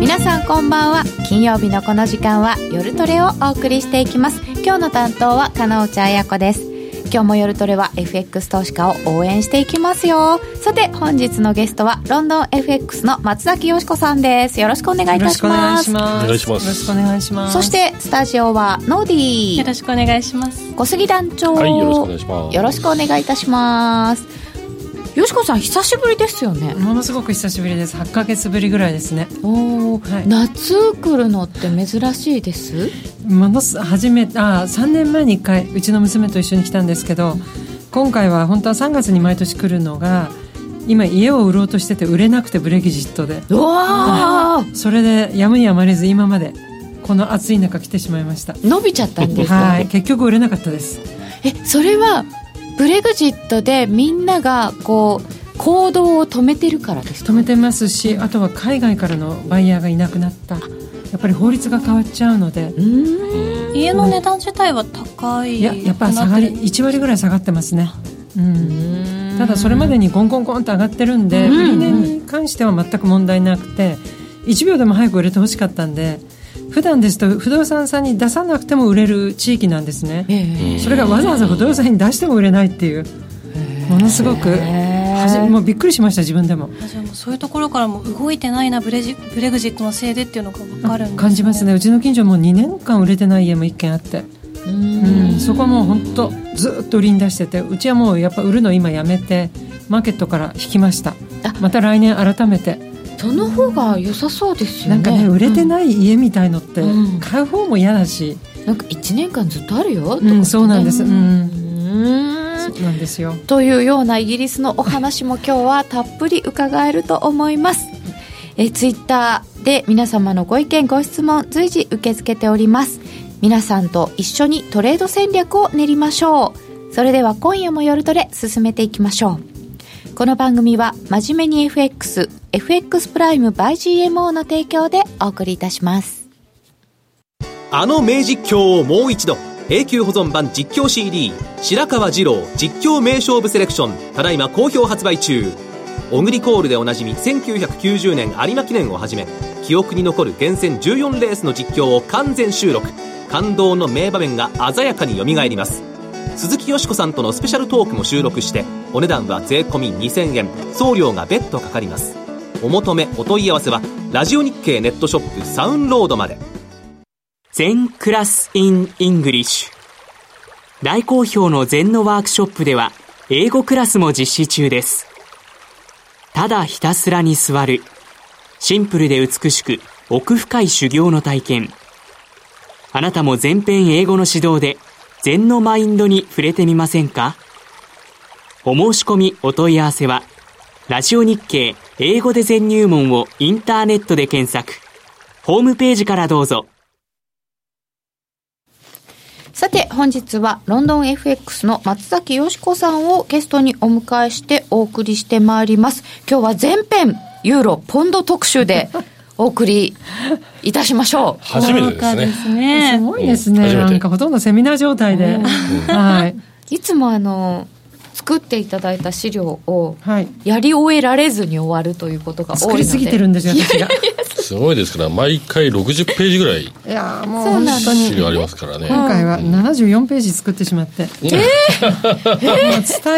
皆さんこんばんは。金曜日のこの時間は夜トレをお送りしていきます。今日の担当は金内彩子です。今日も夜トレは FX 投資家を応援していきますよ。さて本日のゲストはロンドン FX の松崎よしこさんです。よろしくお願いいたします。お願いします。よろしくお願いします。そしてスタジオはノーディー。よろしくお願いします。小杉団長。はいよろしくお願いします。よろしくお願いいたしますよしこさん久しぶりですよね。ものすごく久しぶりです。8ヶ月ぶりぐらいですね。おお、はい。夏来るのって珍しいです？ものす初めあ3年前に1回うちの娘と一緒に来たんですけど今回は本当は3月に毎年来るのが今家を売ろうとしてて売れなくてブレグジットで。うわー。それでやむにやまれず今までこの暑い中来てしまいました。伸びちゃったんですか、はい。結局売れなかったです。えそれはブレグジットでみんながこう行動を止めてるからですか？止めてますしあとは海外からのバイヤーがいなくなった。やっぱり法律が変わっちゃうので。家の値段自体は高い。いややっぱ下がり1割ぐらい下がってますね。うん。ただそれまでにゴンゴンゴンと上がってるんで、うん。売り値に関しては全く問題なくて1秒でも早く売れてほしかったんで普段ですと不動産さんに出さなくても売れる地域なんですね。ええ。それがわざわざ不動産に出しても売れないっていう。ものすごくもうびっくりしました自分でも。じゃあもうそういうところからも動いてないなブレジブレグジットのせいでっていうのが分かるんね、感じますね。うちの近所も2年間売れてない家も1軒あって。うん、そこはもう本当ずっと売りに出しててうちはもうやっぱ売るの今やめてマーケットから引きました。あ。また来年改めてその方が良さそうですよね。なんかね売れてない家みたいのってうん。買う方も嫌だし、なんか1年間ずっとあるよ。とかってね。うん、そうなんです、うん、うん。そうなんですよ。というようなイギリスのお話も今日はたっぷり伺えると思います。えツイッターで皆様のご意見ご質問随時受け付けております。皆さんと一緒にトレード戦略を練りましょう。それでは今夜も夜トレ進めていきましょう。この番組は真面目に FX プライム by GMO の提供でお送りいたします。あの名実況をもう一度。永久保存版実況 CD 白川二郎実況名勝負セレクションただいま好評発売中。オグリコールでおなじみ1990年有馬記念をはじめ記憶に残る厳選14レースの実況を完全収録。感動の名場面が鮮やかによみがえります。松崎美子さんとのスペシャルトークも収録してお値段は税込2000円。送料が別途かかります。お求めお問い合わせはラジオ日経ネットショップサウンロードまで。 Zen class in English大好評の禅のワークショップでは英語クラスも実施中です。ただひたすらに座る。シンプルで美しく奥深い修行の体験。あなたも全編英語の指導で禅のマインドに触れてみませんか？お申し込みお問い合わせはラジオ日経英語で全入門をインターネットで検索。ホームページからどうぞ。さて本日はロンドン FX の松崎よしこさんをゲストにお迎えしてお送りしてまいります。今日は全編ユーロポンド特集でお送りいたしましょう。初めてですね。ですね。すごいですね、うんなんかほとんどセミナー状態で、はい。いつもあの作っていただいた資料をはい。やり終えられずに終わるということが多いので。作りすぎてるんですよ私が。すごいですから毎回60ページぐらいいやーもう資料ありますからね。今回は74ページ作ってしまって、もう伝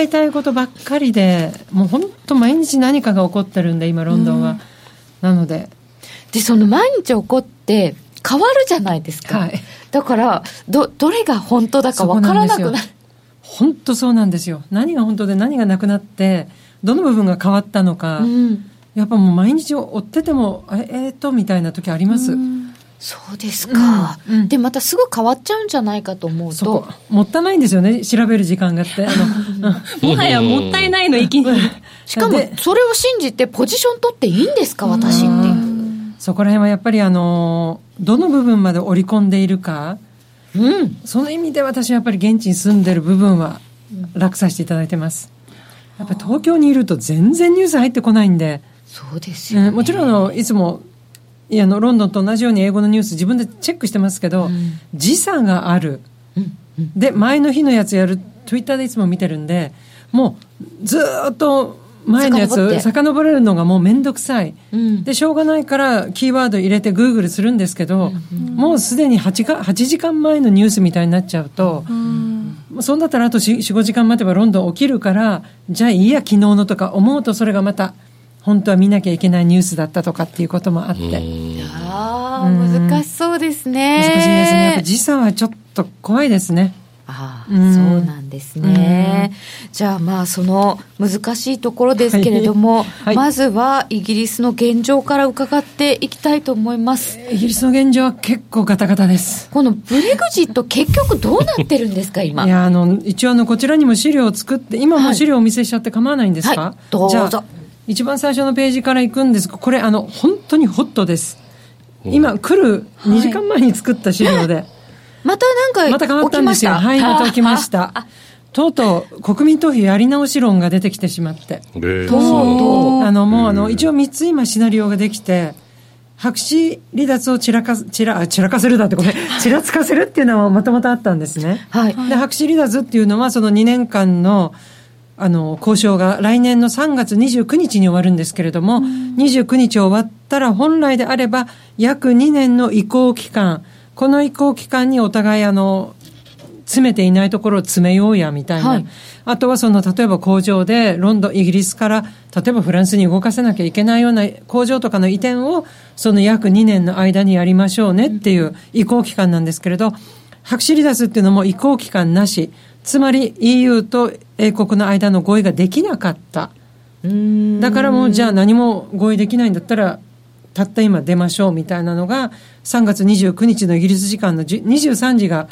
えたいことばっかりでもう本当毎日何かが起こってるんで今ロンドンは、なので。でその毎日起こって変わるじゃないですか、はい。だからどどれが本当だかわからなくなる本当そうなんですよ。何が本当で何がなくなってどの部分が変わったのか、うん。やっぱもう毎日追っててもええー、とみたいな時あります、そうですか、うん。うん。でまたすぐ変わっちゃうんじゃないかと思うそとこもったいないんですよね調べる時間があって。あの、うん。もはやもったいないの域に。しかもでそれを信じてポジション取っていいんですか私っていう。そこら辺はやっぱりあのどの部分まで織り込んでいるかうん。その意味で私はやっぱり現地に住んでる部分は楽させていただいてます。やっぱり東京にいると全然ニュース入ってこないんで、そうですよね、うん。もちろんあのいつもいやあのロンドンと同じように英語のニュース自分でチェックしてますけど、時差がある、で前の日のやつやるツイッターでいつも見てるんで、もうずーっと前のやつ遡れるのがもうめんどくさい。うんで、しょうがないからキーワード入れてグーグルするんですけど、もうすでに 8, か8時間前のニュースみたいになっちゃうと、そんだったらあと4、5時間待てばロンドン起きるから、じゃあいいや、昨日のとか思うとそれがまた、本当は見なきゃいけないニュースだったとかっていうこともあって。ああ、難しそうですね。難しいですね。やっぱ時差はちょっと怖いですね。ああ、うんそうなんですね。じゃあまあその難しいところですけれども、はいまずはイギリスの現状から伺っていきたいと思います。イギリスの現状は結構ガタガタです。このブレグジット結局どうなってるんですか今？いや、あの、一応あの、こちらにも資料を作って、今も資料をお見せしちゃって構わないんですか、はいどうぞじゃあ、一番最初のページから行くんですこれ、あの、本当にホットです。今、来る2時間前に作った資料で。またなんかまた変わったんですよ。はい、また起きましあた。とうとう、国民投票やり直し論が出てきてしまって。えー。とうとう。あの、もうあの、一応3つ今シナリオができて、白紙離脱を散らかす、散ら、あ散らかせるだってこれ、ちらつかせるっていうのはもともとあったんですね。はい。で、白紙離脱っていうのは、その2年間の、あの、交渉が来年の3月29日に終わるんですけれども、29日終わったら本来であれば約2年の移行期間、この移行期間にお互いあの、詰めていないところを詰めようやみたいな。はいあとはその、例えば工場でロンドン、イギリスから、例えばフランスに動かせなきゃいけないような工場とかの移転を、その約2年の間にやりましょうねっていう移行期間なんですけれど、白紙離脱っていうのも移行期間なし、つまり EU と英国の間の合意ができなかった。だからもうじゃあ何も合意できないんだったら、たった今出ましょうみたいなのが、3月29日のイギリス時間のじゅ23時が、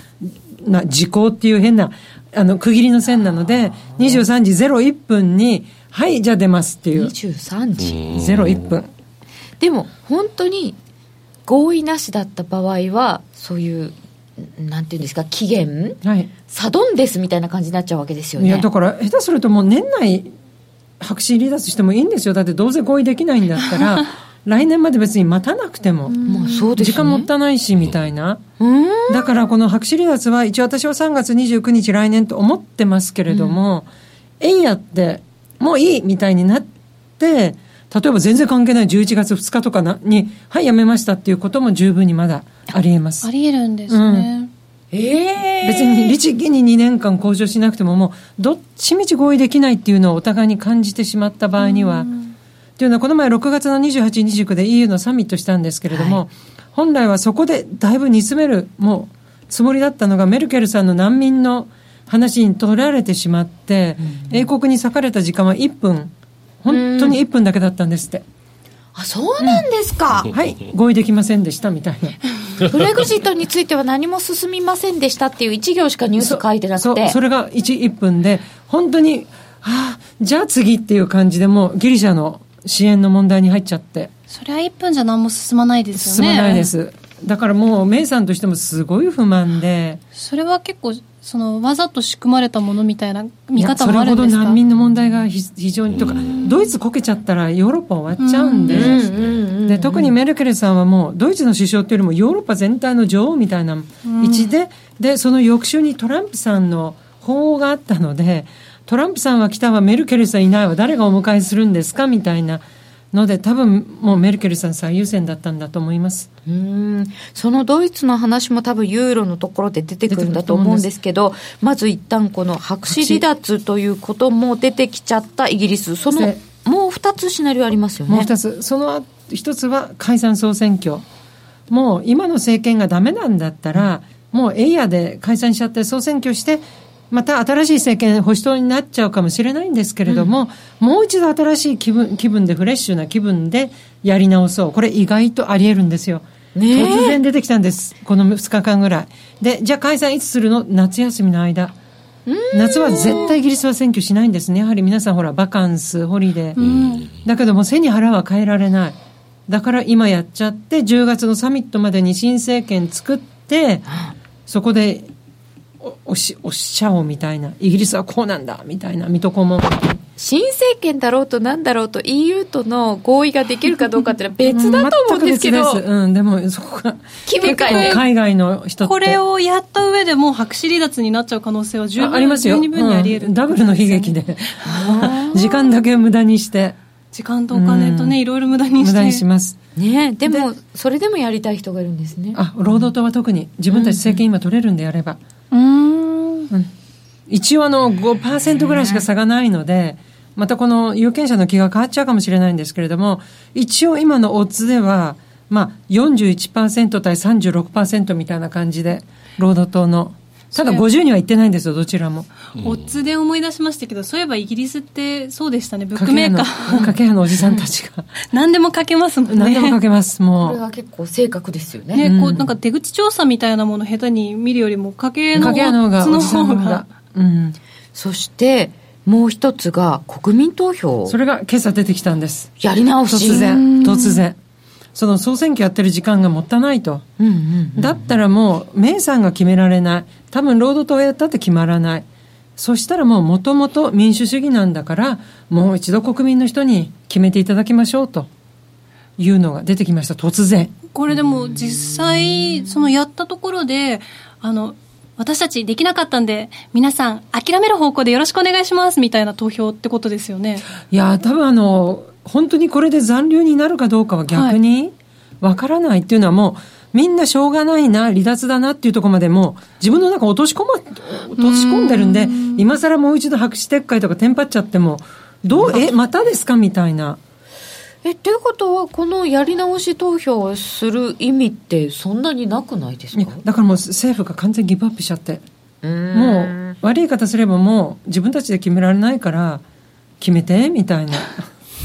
な、時効っていう変な、あの、区切りの線なので、23時01分に、はい、じゃあ出ますっていう。23時。01分。でも本当に合意なしだった場合はそういうなんていうんですか期限はい。サドンデスみたいな感じになっちゃうわけですよねいや、だから、下手するともう年内、白紙離脱してもいいんですよ。だってどうせ合意できないんだったら、来年まで別に待たなくても。まあそうですね時間もったいないし、みたいな。うんだからこの白紙離脱は一応私は3月29日来年と思ってますけれども、えんやってもういいみたいになって、例えば全然関係ない11月2日とかなに、はい、やめましたっていうことも十分にまだありえますあ。りえるんですね。ええ別に律儀に2年間交渉しなくてももうどっちみち合意できないっていうのをお互いに感じてしまった場合には、っていうのはこの前6月の28、29で EU のサミットしたんですけれども、本来はそこでだいぶ煮詰めるもうつもりだったのがメルケルさんの難民の話に取られてしまって、英国に割かれた時間は1分。本当に1分だけだったんですって、あそうなんですか、はい。合意できませんでしたみたいな。ブレグジットについては何も進みませんでしたっていう一行しかニュース書いてなくて。それが 1, 1分で本当にああじゃあ次っていう感じでもうギリシャの支援の問題に入っちゃって。そりゃ1分じゃ何も進まないですよね。進まないで。す、だからもうメイさんとしてもすごい不満で。それは結構、その、わざと仕組まれたものみたいな見方もあいやそれほどるんですか難民の問題がひ非常にとかドイツこけちゃったらヨーロッパ終わっちゃうんで,、で特にメルケルさんはもうドイツの首相というよりもヨーロッパ全体の女王みたいな位置で,、でその翌週にトランプさんの法があったのでトランプさんは来たわメルケルさんいないわ。誰がお迎えするんですかみたいなので多分もうメルケルさん最優先だったんだと思います。うん。そのドイツの話も多分ユーロのところで出てくるんだと思うんですけどまず一旦この白紙離脱ということも出てきちゃったイギリス。そのでもう2つシナリオありますよね。もう一つ、その一つは解散総選挙。もう今の政権がダメなんだったら、もうエイヤで解散しちゃって総選挙して、また新しい政権保守党になっちゃうかもしれないんですけれども、もう一度新しい気分、気分でフレッシュな気分でやり直そう。これ意外とあり得るんですよ。ねえ突然出てきたんです。この2日間ぐらい。で、じゃあ解散いつするの？夏休みの間。夏は絶対イギリスは選挙しないんですね。やはり皆さんほら、バカンス、ホリデー。だけども背に腹は変えられない。だから今やっちゃって、10月のサミットまでに新政権作って、そこでおおしおっしゃおうみたいな、イギリスはこうなんだ。みたいな、水戸黄門。新政権だろうとなんだろうと EU との合意ができるかどうかっていうのは別だと思うんですけど、全く別です。うん、でもそこが気分変えて。海外の人これをやった上でもう白紙離脱になっちゃう可能性は十分あありますよ、十二分にあり得る、うん。ダブルの悲劇で。時間だけ無駄にして。時間とお金とね、いろいろ無駄にして。無駄にします。ねでもそれでもやりたい人がいるんですね。あ労働党は特に。自分たち政権今取れるんであれば、ううん一応あの5%ぐらいしか差がないので、またこの有権者の気が変わっちゃうかもしれないんですけれども、一応今のオッズでは、まあ41%対36%みたいな感じで、労働党の。ただ50には行ってないんですよ、どちらも。オッズで思い出しましたけどそういえばイギリスってそうでしたねブックメーカーかけのおじさんたちが。何でもかけますもんね何でもかけます、こもう。れは結構正確ですよねね、こうなんか出口調査みたいなもの下手に見るよりも家計のかけの方が、オッズの方が方が。うん。そしてもう一つが国民投票それが今朝出てきたんです。やり直し突然、突然。その総選挙やってる時間がもったいないと。うんうんだったらもう、メイさんが決められない。多分、労働党やったって決まらない。そしたらもう、もともと民主主義なんだから、もう一度国民の人に決めていただきましょうというのが出てきました、突然。これでも実際そのやったところであの私たちできなかったんで皆さん諦める方向でよろしくお願いしますみたいな投票ってことですよねいやー、多分あの、本当にこれで残留になるかどうかは逆にわからないっていうのはもう、みんなしょうがないな、離脱だなっていうところまでもう自分の中落とし込ま、落とし込んでるんで、今更もう一度白紙撤回とかテンパっちゃっても、どう、え、またですかみたいな。えということはこのやり直し投票をする意味ってそんなになくないですか？だからもう政府が完全にギブアップしちゃって、うん。もう悪い言い方すればもう自分たちで決められないから、決めて、みたいな。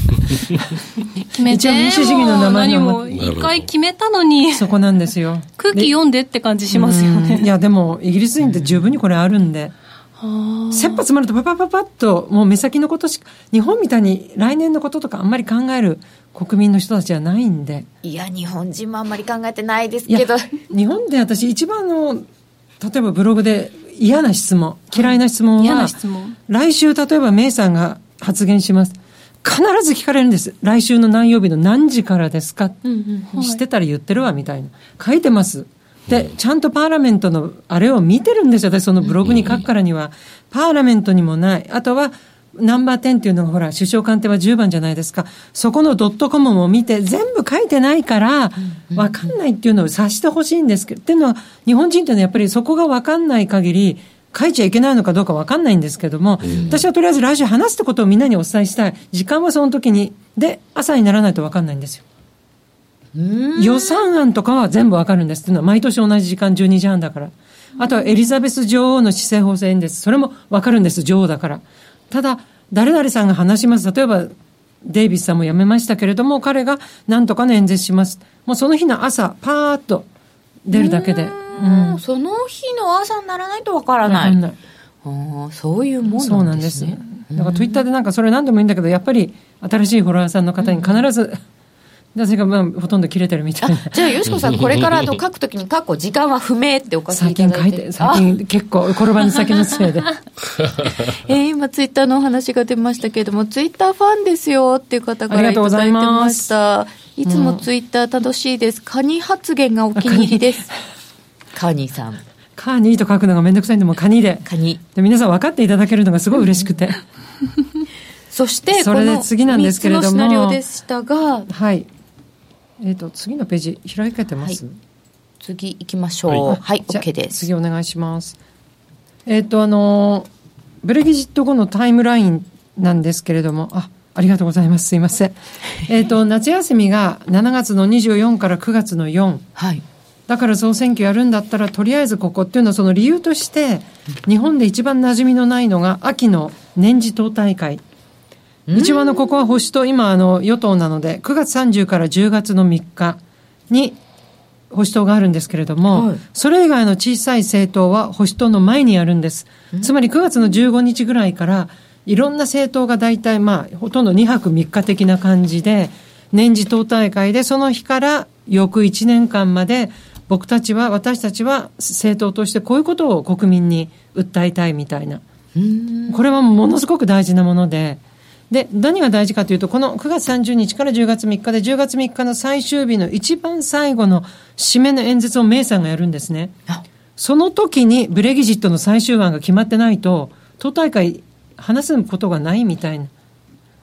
決めて一応民主主義の名前にも一回決めたのに。そこなんですよ。空気読んでって感じしますようん。いねや、でも、イギリス人って十分にこれあるんで、切羽詰まるとパパパパッと、もう目先のことしか、日本みたいに来年のこととかあんまり考える国民の人たちはないんで。いや日本人もあんまり考えてないですけど、日本で私一番の、例えばブログで嫌な質問、嫌いな質問は、嫌な質問。来週例えばメイさんが発言します。必ず聞かれるんです。来週の何曜日の何時からですか、知ってたら言ってるわ、みたいな。書いてます。で、ちゃんとパーラメントのあれを見てるんですよ。私そのブログに書くからには。パーラメントにもない。あとは、ナンバー10っていうのがほら、首相官邸は10番じゃないですか。そこのドットコムも見て、全部書いてないから、わかんないっていうのを察してほしいんですけど、っていうのは、日本人っていうのはやっぱりそこがわかんない限り、書いちゃいけないのかどうかわかんないんですけども、私はとりあえず来週話すってことをみんなにお伝えしたい。時間はその時に。で、朝にならないとわかんないんですよ。予算案とかは全部わかるんですっていうのは毎年同じ時間12時半だから。あとはエリザベス女王の施政法制演説。それもわかるんです、女王だから。ただ、誰々さんが話します。例えば、デイビスさんも辞めましたけれども、彼が何とかの演説します。もうその日の朝、パーッと出るだけで。うんその日の朝にならないとわからない。あーそういうもそうんなんですね。だからツイッターでなんかそれ何でもいいんだけど、やっぱり新しいフォロワーさんの方に必ず、私がまあほとんど切れてるみたいな。じゃあ、よしこさん、これからあの書くときに、過去時間は不明ってお書きい最。近書いて、最近結構転ばぬ先のせいで。えー今、ツイッターのお話が出ましたけれども、ツイッターファンですよっていう方からいありがとうただいてございました。いつもツイッター楽しいです。カニ発言がお気に入りです。カニさん。カーニーと書くのがめんどくさいんで、もうカニで。カニ。で皆さん分かっていただけるのがすごい嬉しくて。そして、それで次なんですけれどもこの3つのシナリオでしたが、はい。えっ、と、次のページ開けてます、はい次行きましょう。はい、OK です。次お願いします。えっ、と、あのーブレギジット後のタイムラインなんですけれども、あ、ありがとうございます。すいません。えっと、夏休みが7月の24から9月の4。はい。だから総選挙やるんだったら、とりあえずここっていうのはその理由として、日本で一番馴染みのないのが秋の年次党大会。一応あの、ここは保守党、今あの、与党なので、9月30から10月の3日に保守党があるんですけれども、はいそれ以外の小さい政党は保守党の前にあるんです。つまり9月の15日ぐらいから、いろんな政党が大体まあ、ほとんど2泊3日的な感じで、年次党大会でその日から翌1年間まで、僕たちは、私たちは政党としてこういうことを国民に訴えたいみたいな。これはものすごく大事なもので、で、何が大事かというと、この9月30日から10月3日で、10月3日の最終日の一番最後の締めの演説をメイさんがやるんですね。その時にブレギジットの最終案が決まってないと、党大会話すことがないみたいな。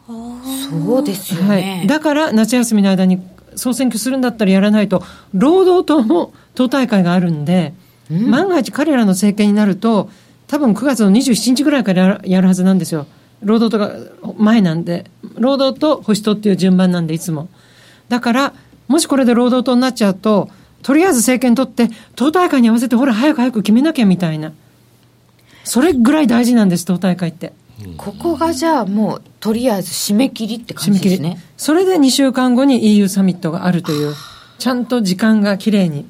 そうですよね。はい。だから夏休みの間に総選挙するんだったらやらないと、労働党も党大会があるんで、万が一彼らの政権になると、多分9月の27日ぐらいからやるはずなんですよ。労働党が前なんで、労働党、保守党っていう順番なんで、いつも。だから、もしこれで労働党になっちゃうと、とりあえず政権取って、党大会に合わせて、ほら、早く早く決めなきゃみたいな。それぐらい大事なんです、党大会って。ここがじゃあもう、とりあえず締め切りって感じですね。それで2週間後に EU サミットがあるという、ちゃんと時間がきれいに。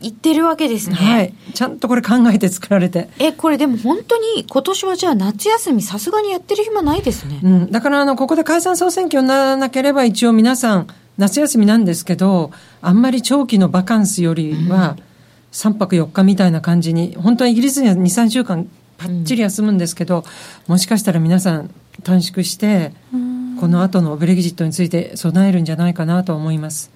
言ってるわけですね。はい。ちゃんとこれ考えて作られて。え、これでも本当に今年はじゃあ夏休みさすがにやってる暇ないですね。うん。だからあの、ここで解散総選挙にならなければ一応皆さん夏休みなんですけど、あんまり長期のバカンスよりは3泊4日みたいな感じに、本当はイギリスには2、3週間パッチリ休むんですけど、もしかしたら皆さん短縮して、この後のブレギジットについて備えるんじゃないかなと思います。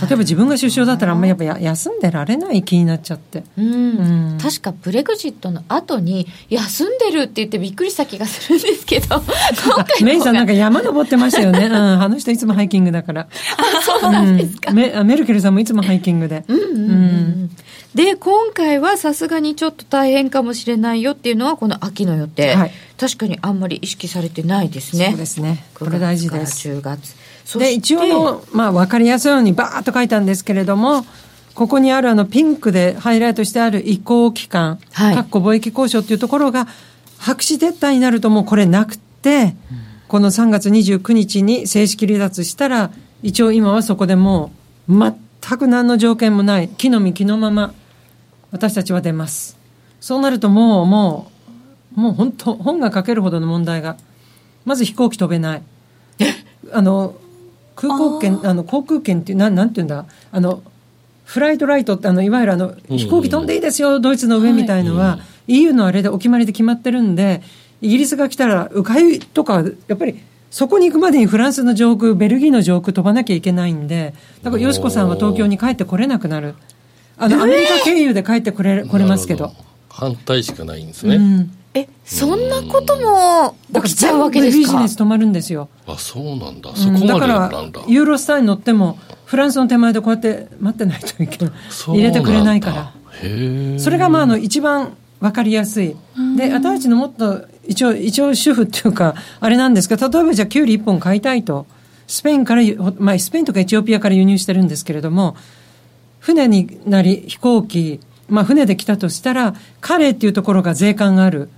例えば自分が首相だったらあんまりやっぱや休んでられない気になっちゃって。うんうん確かブレグジットの後に休んでるって言ってびっくりした気がするんですけど 今回メイさんなんかか山登ってましたよね。うん。あの人いつもハイキングだから。そうなんですか、うんメあメルケルさんもいつもハイキングで。うんうんうんうんで今回はさすがにちょっと大変かもしれないよっていうのはこの秋の予定、はい。確かにあんまり意識されてないですね。そうですね。これ大事です。9月から10月。そで、一応あの、まあ、わかりやすいようにバーッと書いたんですけれども、ここにあるあの、ピンクでハイライトしてある移行期間、はい。かっこ貿易交渉っていうところが、白紙撤退になるともうこれなくて、この3月29日に正式離脱したら、一応今はそこでもう、全く何の条件もない、木の実木のまま、私たちは出ます。そうなるともう、もう、もう本当、本が書けるほどの問題が。まず飛行機飛べない。あの、空港券、あの、航空券っていう、なん、なんていうんだ、あの、フライトライトって、あの、いわゆるあの、うん飛行機飛んでいいですよ、ドイツの上みたいのは、EU のあれでお決まりで決まってるんで、イギリスが来たら、迂回とか、やっぱり、そこに行くまでにフランスの上空、ベルギーの上空飛ばなきゃいけないんで、だから、よしこさんは東京に帰ってこれなくなる。あの、アメリカ経由で帰ってこれ、これますけどなる。ほ反対しかないんですね、うん。えそんなこともだから起きちゃうわけです全部ビジかネス止まるんですよ。あそうなんだそうんこまでだからなんだ、ユーロスターに乗っても、フランスの手前でこうやって待ってないといけない。入れてくれないから。へえそれがまああの一番わかりやすい。で、私たちのもっと、一応、一応主婦っていうか、あれなんですけど、例えばじゃあキュウリ1本買いたいと、スペインからゆ、まあスペインとかエチオピアから輸入してるんですけれども、船になり飛行機、まあ船で来たとしたら、カレーっていうところが税関がある。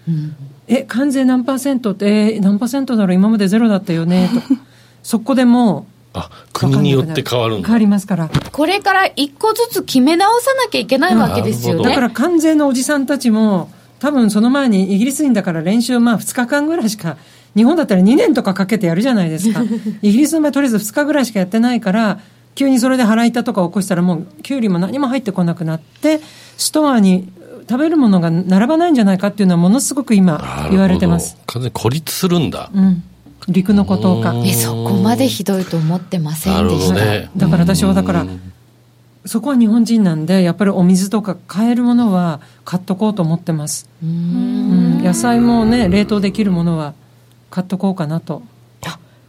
え、関税何パーセント？って、えー何パーセントだろう？今までゼロだったよね、と。そこでもあう、国によって変わるんだ変わりますから。これから一個ずつ決め直さなきゃいけないわけですよねだから関税のおじさんたちも、多分その前にイギリス人だから練習まあ2日間ぐらいしか、日本だったら2年とかかけてやるじゃないですか。イギリスの場合とりあえず2日ぐらいしかやってないから、急にそれで腹痛とか起こしたらもう、キュウリも何も入ってこなくなって、ストアに食べるものが並ばないんじゃないかっていうのはものすごく今言われてます。完全に孤立するんだ、うん。陸の孤島化。うんえそこまでひどいと思ってませんでした、ねだから私はだからうんそこは日本人なんで、やっぱりお水とか買えるものは買っとこうと思ってます。うん野菜もね、冷凍できるものは買っとこうかなと。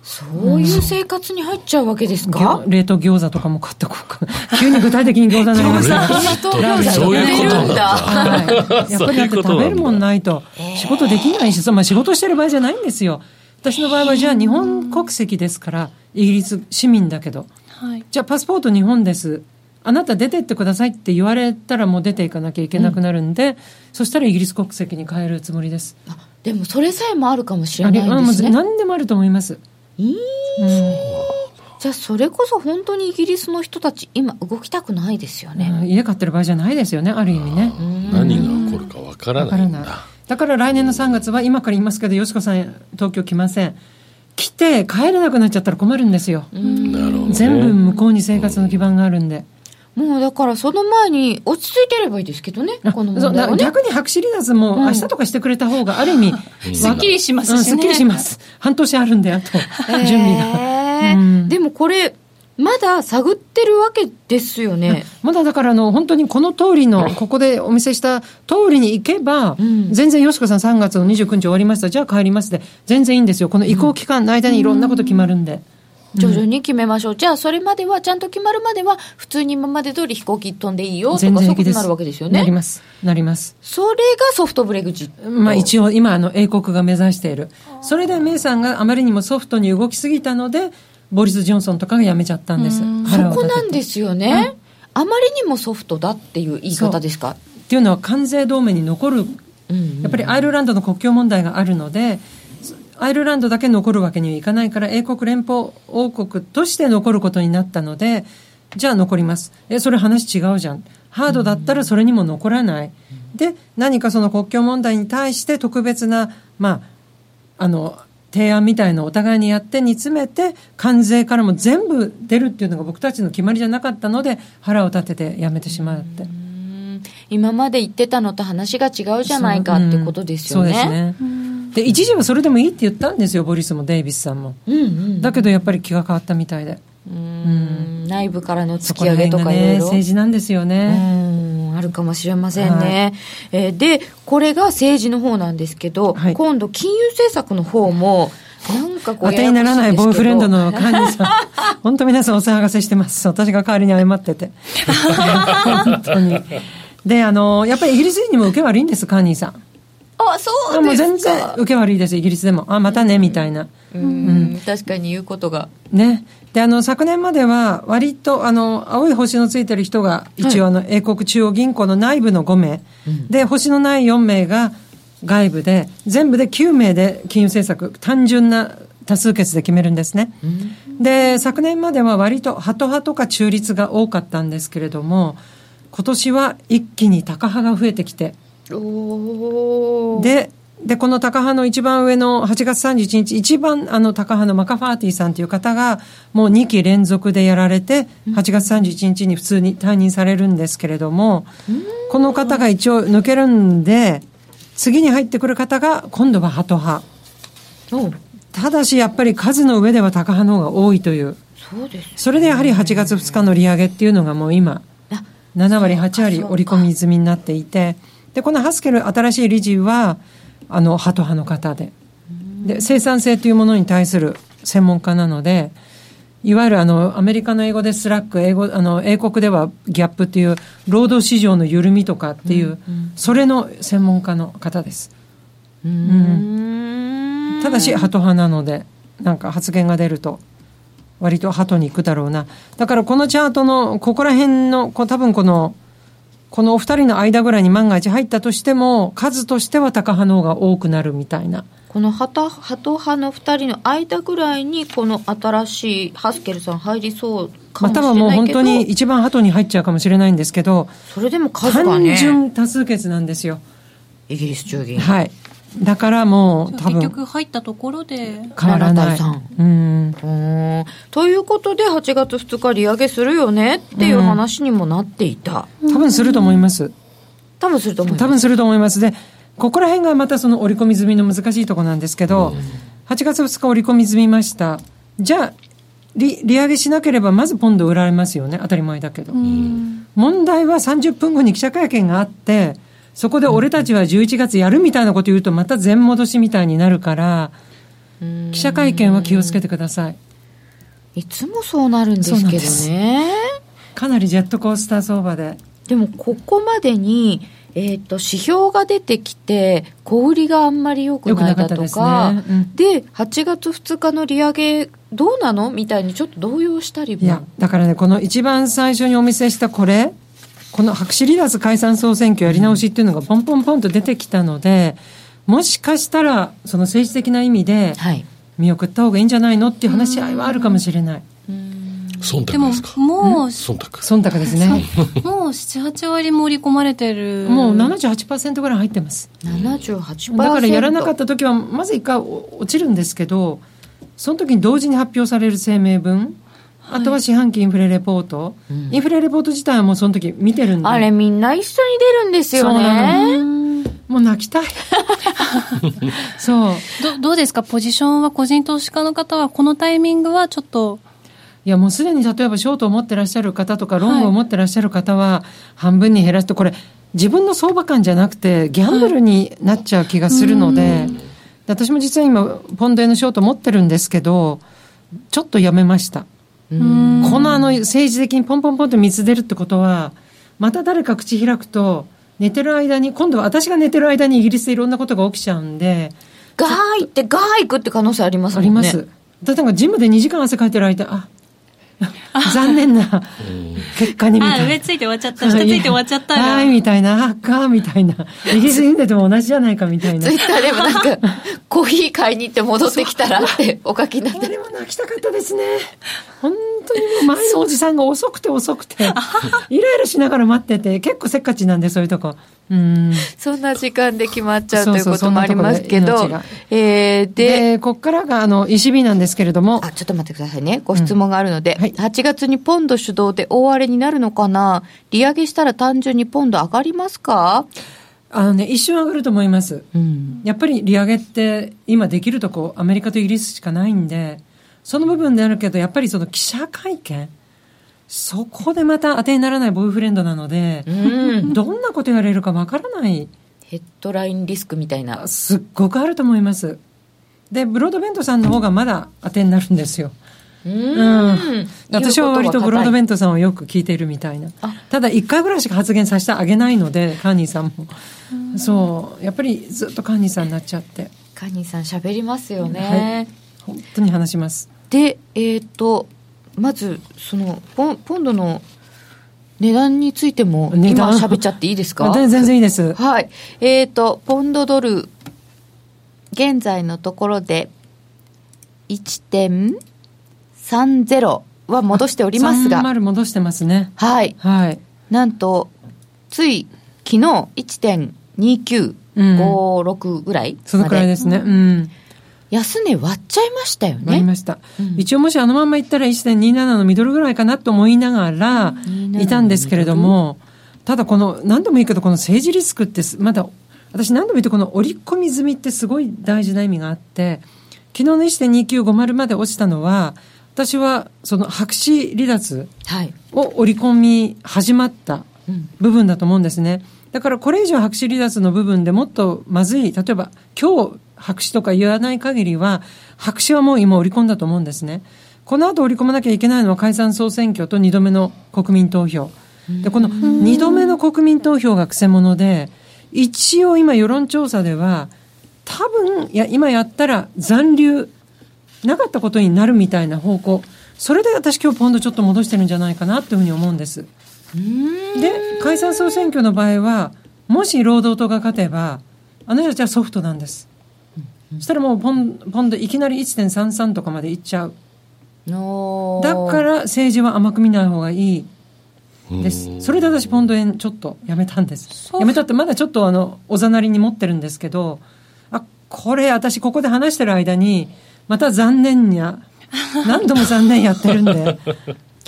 そういう生活に入っちゃうわけですか、冷凍餃子とかも買っとこうかな。急に具体的に餃子になりました。そういうことなんだはい。やっぱりだって食べるもんないと仕事できないし、まあ仕事してる場合じゃないんですよ。私の場合はじゃあ日本国籍ですから、イギリス市民だけど。はい。じゃあパスポート日本です。あなた出てってくださいって言われたらもう出ていかなきゃいけなくなるんで、そしたらイギリス国籍に変えるつもりです。あでもそれさえもあるかもしれないんですね何でもあると思います。いいうんじゃあそれこそ本当にイギリスの人たち今動きたくないですよね、うん家買ってる場合じゃないですよね、ある意味ね。何が起こるかわからわからないないんだ。だから来年の3月は今から言いますけど、よしこさん東京来ません。来て帰れなくなっちゃったら困るんですよ。全部向こうに生活の基盤があるんで。もうだからその前に落ち着いてればいいですけどね、このそう問題はね。逆に白紙離脱も明日とかしてくれた方がある意味、すっきりしますしねうんすっきりします。半年あるんで、あと、準備が。うんでもこれ、まだ探ってるわけですよね。まだだからあの、本当にこの通りの、ここでお見せした通りに行けば、ん全然、よしこさん3月の29日終わりました、じゃあ帰りますで、全然いいんですよ。この移行期間の間にいろんなこと決まるんで。徐々に決めましょう。じゃあ、それまでは、ちゃんと決まるまでは、普通に今まで通り飛行機飛んでいいよとか、そういうことになるわけですよね。なります。なります。それがソフトブレグジット。まあ一応今あの英国が目指している。それでメイさんがあまりにもソフトに動きすぎたので、ボリス・ジョンソンとかが辞めちゃったんです。そこなんですすよね。あまりにもソフトだっていう言い方ですか？っていうのは関税同盟に残る、うんやっぱりアイルランドの国境問題があるので、アイルランドだけ残るわけにはいかないから、英国連邦王国として残ることになったので、じゃあ残ります。え、それ話違うじゃん。ハードだったらそれにも残らない。で、何かその国境問題に対して特別な、まあ、あの、提案みたいのをお互いにやって煮詰めて、関税からも全部出るっていうのが僕たちの決まりじゃなかったので、腹を立ててやめてしまうって。うん今まで言ってたのと話が違うじゃないかってことですよね。そうですね。で、一時はそれでもいいって言ったんですよ、ボリスもデイビスさんも。うんうん。だけどやっぱり気が変わったみたいで。うん内部からのそ突き上げとかいろいろ。政治なんですよね。るかもしれませんね、えーでこれが政治の方なんですけど、はい今度金融政策の方もなんかこう当てにならないボーイフレンドのカーニーさん。ん 本当皆さんお騒がせしてます。私が代わりに謝ってて。本当に。で、あの、やっぱりイギリス人にも受け悪いんです、カーニーさん。あそうもうですか。全然受け悪いです、イギリスでも。あ、またね、みたいな。うん。確かに言うことが。ね。で、あの、昨年までは、割と、あの、青い星のついてる人が、一応、あの、英国中央銀行の内部の5名、で、星のない4名が外部で、全部で9名で金融政策、単純な多数決で決めるんですね。で、昨年までは割と、ハト派とか中立が多かったんですけれども、今年は一気にタカ派が増えてきて、で、で、このタカ派の一番上の8月31日、一番あのタカ派のマカファーティさんという方が、もう2期連続でやられて、8月31日に普通に退任されるんですけれども、この方が一応抜けるんで、次に入ってくる方が今度はハト派。ただしやっぱり数の上ではタカ派の方が多いという。そうですそれでやはり8月2日の利上げっていうのがもう今、あ7割、8割織り込み済みになっていて、で、このハスケル新しい理事は、あの、ハト派の方で、で、生産性というものに対する専門家なので、いわゆるあの、アメリカの英語で slack、英語、あの、英国ではギャップっていう、労働市場の緩みとかっていう、それの専門家の方です。うんただし、ハト派なので、なんか発言が出ると、割とハトに行くだろうな。だからこのチャートの、ここら辺の、こう多分この、このお二人の間ぐらいに万が一入ったとしても、数としてはタカ派の方が多くなるみたいな。このハトハト派の2人の間ぐらいにこの新しいハスケルさん入りそうかもしまたはれないけど、もう本当に一番ハトに入っちゃうかもしれないんですけど、それでも数が単ね純多数決なんですよ。イギリス中銀はい。だからもう多分結局入ったところで変わらない。7対3うん。うーんということで8月2日利上げするよねっていう話にもなっていた、多分すると思います。多分すると思います多分すると思います。で、ここら辺がまたその折り込み済みの難しいところなんですけど、8月2日折り込み済みました。じゃあ、利利上げしなければまずポンド売られますよね。当たり前だけど。問題は30分後に記者会見があって、そこで俺たちは11月やるみたいなこと言うとまた全戻しみたいになるから、記者会見は気をつけてください。いつもそうなるんですけどね。かなりジェットコースター相場で。でもここまでに、えー、と指標が出てきて小売りがあんまり良くないだとかですね。うん。で8月2日の利上げどうなのみたいにちょっと動揺したりも。いや、だからね、この一番最初にお見せしたこれ、この白紙離脱解散総選挙やり直しっていうのがポンポンポンと出てきたので、もしかしたら、その政治的な意味で、はい。見送った方がいいんじゃないのっていう話し合いはあるかもしれない。忖でも度ですか？もう忖度。忖度ですね。もう78割盛り込まれてる。もう78%ぐらい入ってます。78%だからやらなかった時は、まず一回落ちるんですけど、その時に同時に発表される声明文あとは四半期インフレレポート、インフレレポート自体はもうその時見てるんで。あれみんな一緒に出るんですよそうなね。もう泣きたい。そう。どどうですか？ポジションは個人投資家の方はこのタイミングはちょっといやもうすでに例えばショートを持ってらっしゃる方とかロングを持ってらっしゃる方は半分に減らすとこれ自分の相場感じゃなくてギャンブルになっちゃう気がするので、で私も実は今ポンド円のショート持ってるんですけどちょっとやめました。このあの政治的にポンポンポンと水出るってことはまた誰か口開くと寝てる間に今度は私が寝てる間にイギリスでいろんなことが起きちゃうんでガー行ってガー行くって可能性ありますもんね。あります。だってなんかジムで2時間汗かいてる間あ 残念な結果にみたいな。あ上ついて終わっちゃった 下ついて終わっちゃったがはい、みたいな、あっか、みたいな。イギリスにでても同じじゃないか、みたいなツイ。ッターでもなんか、コーヒー買いに行って戻ってきたらってお書きになってる。あれも泣きたかったですね。本当にもう前のおじさんが遅くて遅くて、イライラしながら待ってて、結構せっかちなんで、そういうとこ。うん。そんな時間で決まっちゃうということもありますけどそえー、で、で、こっからが、あの、石火なんですけれども、あ、ちょっと待ってくださいね。ご質問があるので、はい8月にポンド主導で大荒れになるのかな？利上げしたら単純にポンド上がりますか？あのね、一瞬上がると思います。うん。やっぱり利上げって今できるとこアメリカとイギリスしかないんでその部分であるけどやっぱりその記者会見そこでまた当てにならないボーイフレンドなので、うん。どんなこと言われるかわからないヘッドラインリスクみたいな。すっごくあると思いますでブロードベントさんの方がまだ当てになるんですよううん。ん。私は割とブロードベンントさんをよく聞いているみたいな。あ。ただ一回ぐらいしか発言させてあげないのでカーニーさんも。そう。やっぱりずっとカーニーさんになっちゃって。カニさん喋りますよね。本当に話します。で、えっ、と、まず、そのポン、ポンドの値段についても、値段？今喋っちゃっていいですか？あ 全然いいです。はい。えっ、と、ポンドドル、現在のところで、1.30は戻しておりますが、30戻してますね。はい。はい。なんと、つい昨日1.2956ぐらいまで、そのくらいですね。うん。安値割っちゃいましたよね。ありました。うん一応もしあのまんまいったら1.27のミドルぐらいかなと思いながら27いたんですけれども、ただこの、何度も言うけどこの政治リスクってすまだ、私何度も言うとこの織り込み済みってすごい大事な意味があって、昨日の1.2950まで落ちたのは、私はその白紙離脱はい。を織り込み始まったうん部分だと思うんですね。だからこれ以上白紙離脱の部分でもっとまずい、例えば今日白紙とか言わない限りは、白紙はもう今織り込んだと思うんですね。この後織り込まなきゃいけないのは解散総選挙と2度目の国民投票。で、この2度目の国民投票がくせ者で、一応今世論調査では、多分、いや、今やったら残留、なかったことになるみたいな方向。それで私今日ポンドちょっと戻してるんじゃないかなというふうに思うんです。で、解散総選挙の場合は、もし労働党が勝てば、あの人たちはソフトなんです。そしたらもうポンポンドいきなり1.33とかまでいっちゃう。のだから政治は甘く見ない方がいいです。それで私ポンド円ちょっとやめたんです。やめたってまだちょっとあの、おざなりに持ってるんですけど、あ、これ私ここで話してる間に、また残念にゃ、何度も残念やってるんで。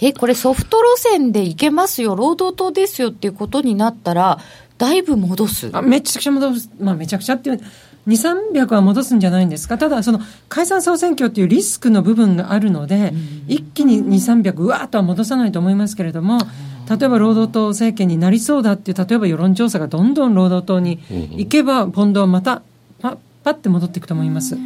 え、これソフト路線でいけますよ、労働党ですよっていうことになったら、だいぶ戻す。あめちゃくちゃ戻す、まあ、めちゃくちゃっていう、2、300は戻すんじゃないんですか、ただ、その解散総選挙っていうリスクの部分があるので、一気に2、300、うわーっとは戻さないと思いますけれども、例えば労働党政権になりそうだっていう、例えば世論調査がどんどん労働党に行けば、ポンドはまた、パパッて戻っていくと思います。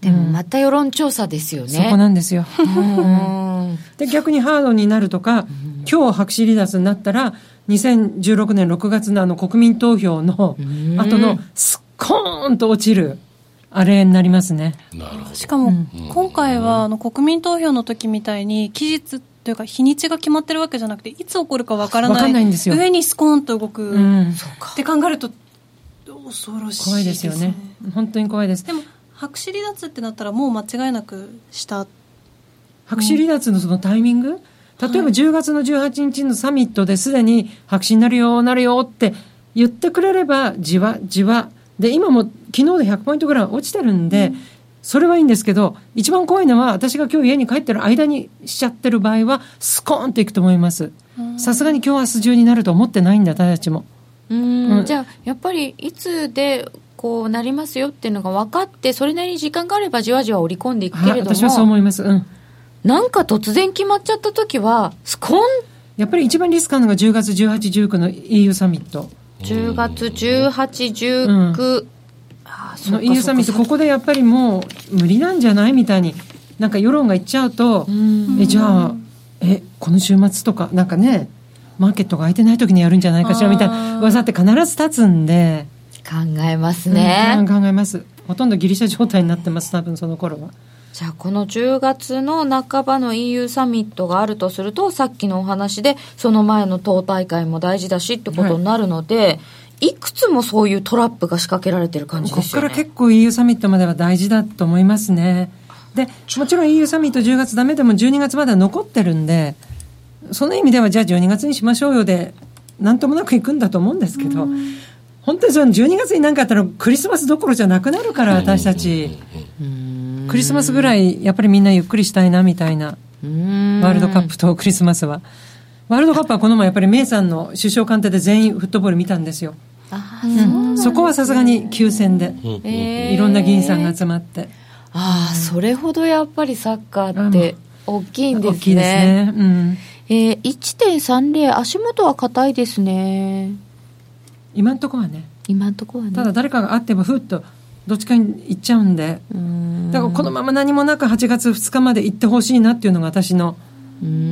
でもまた世論調査ですよね。そこなんですよ。うんで逆にハードになるとか、今日白紙離脱になったら、2016年6月のあの国民投票の後のスッコーンと落ちる、あれになりますね。なるほど。しかも、今回はあの国民投票の時みたいに期日というか日にちが決まってるわけじゃなくていつ起こるかわからないわかんないんですよ上にスコーンと動く、うん。って考えると恐ろしい怖いですよね。本当に怖いです。でも白紙離脱ってなったらもう間違いなくした。白紙離脱のそのタイミング、例えば10月の18日のサミットですでに白紙になるよ、なるよって言ってくれれば、じわじわ。で、今も昨日で100ポイントぐらい落ちてるんで、それはいいんですけど、一番怖いのは、私が今日家に帰ってる間にしちゃってる場合は、スコーンといくと思います。さすがに今日明日中になると思ってないんだ、私たちも。うん。うん。じゃあやっぱりいつでこうなりますよっていうのが分かってそれなりに時間があればじわじわ織り込んでいくけはい、れど私はそうも思います。うん。なんか突然決まっちゃった時はスコン。やっぱり一番リスクあるのが10月18、19の EU サミット。10月1819、ああそうのか EU サミット、ここでやっぱりもう無理なんじゃないみたいに、なんか世論が言っちゃうと、え、じゃあ、え、この週末とか、なんかね、マーケットが空いてない時にやるんじゃないかしらみたいな噂って必ず立つんで、考えますね、うん考えます。ほとんどギリシャ状態になってます、多分その頃は。じゃあこの10月の半ばの EU サミットがあるとするとさっきのお話でその前の党大会も大事だしってことになるので、い、くつもそういうトラップが仕掛けられてる感じここですよねから結構 EU サミットまでは大事だと思いますね。で、もちろん EU サミット10月ダメでも12月までは残ってるんで、その意味ではじゃあ12月にしましょうよで、なんともなくいくんだと思うんですけど、本当にその12月に何かあったらクリスマスどころじゃなくなるから、私たち。クリスマスぐらいやっぱりみんなゆっくりしたいなみたいな。ワールドカップとクリスマスは。ワールドカップはこの前やっぱりメイさんの首相官邸で全員フットボール見たんですよ。あうんそこはさすがに休戦で、えーいろんな議員さんが集まって。ああそれほどやっぱりサッカーって大きいんですね大きいですね。うん。えー、1.30足元は硬いですね今んとこはね。今んとこはねただ誰かが会ってもふっとどっちかに行っちゃうんで。うーんだからこのまま何もなく8月2日まで行ってほしいなっていうのが私の、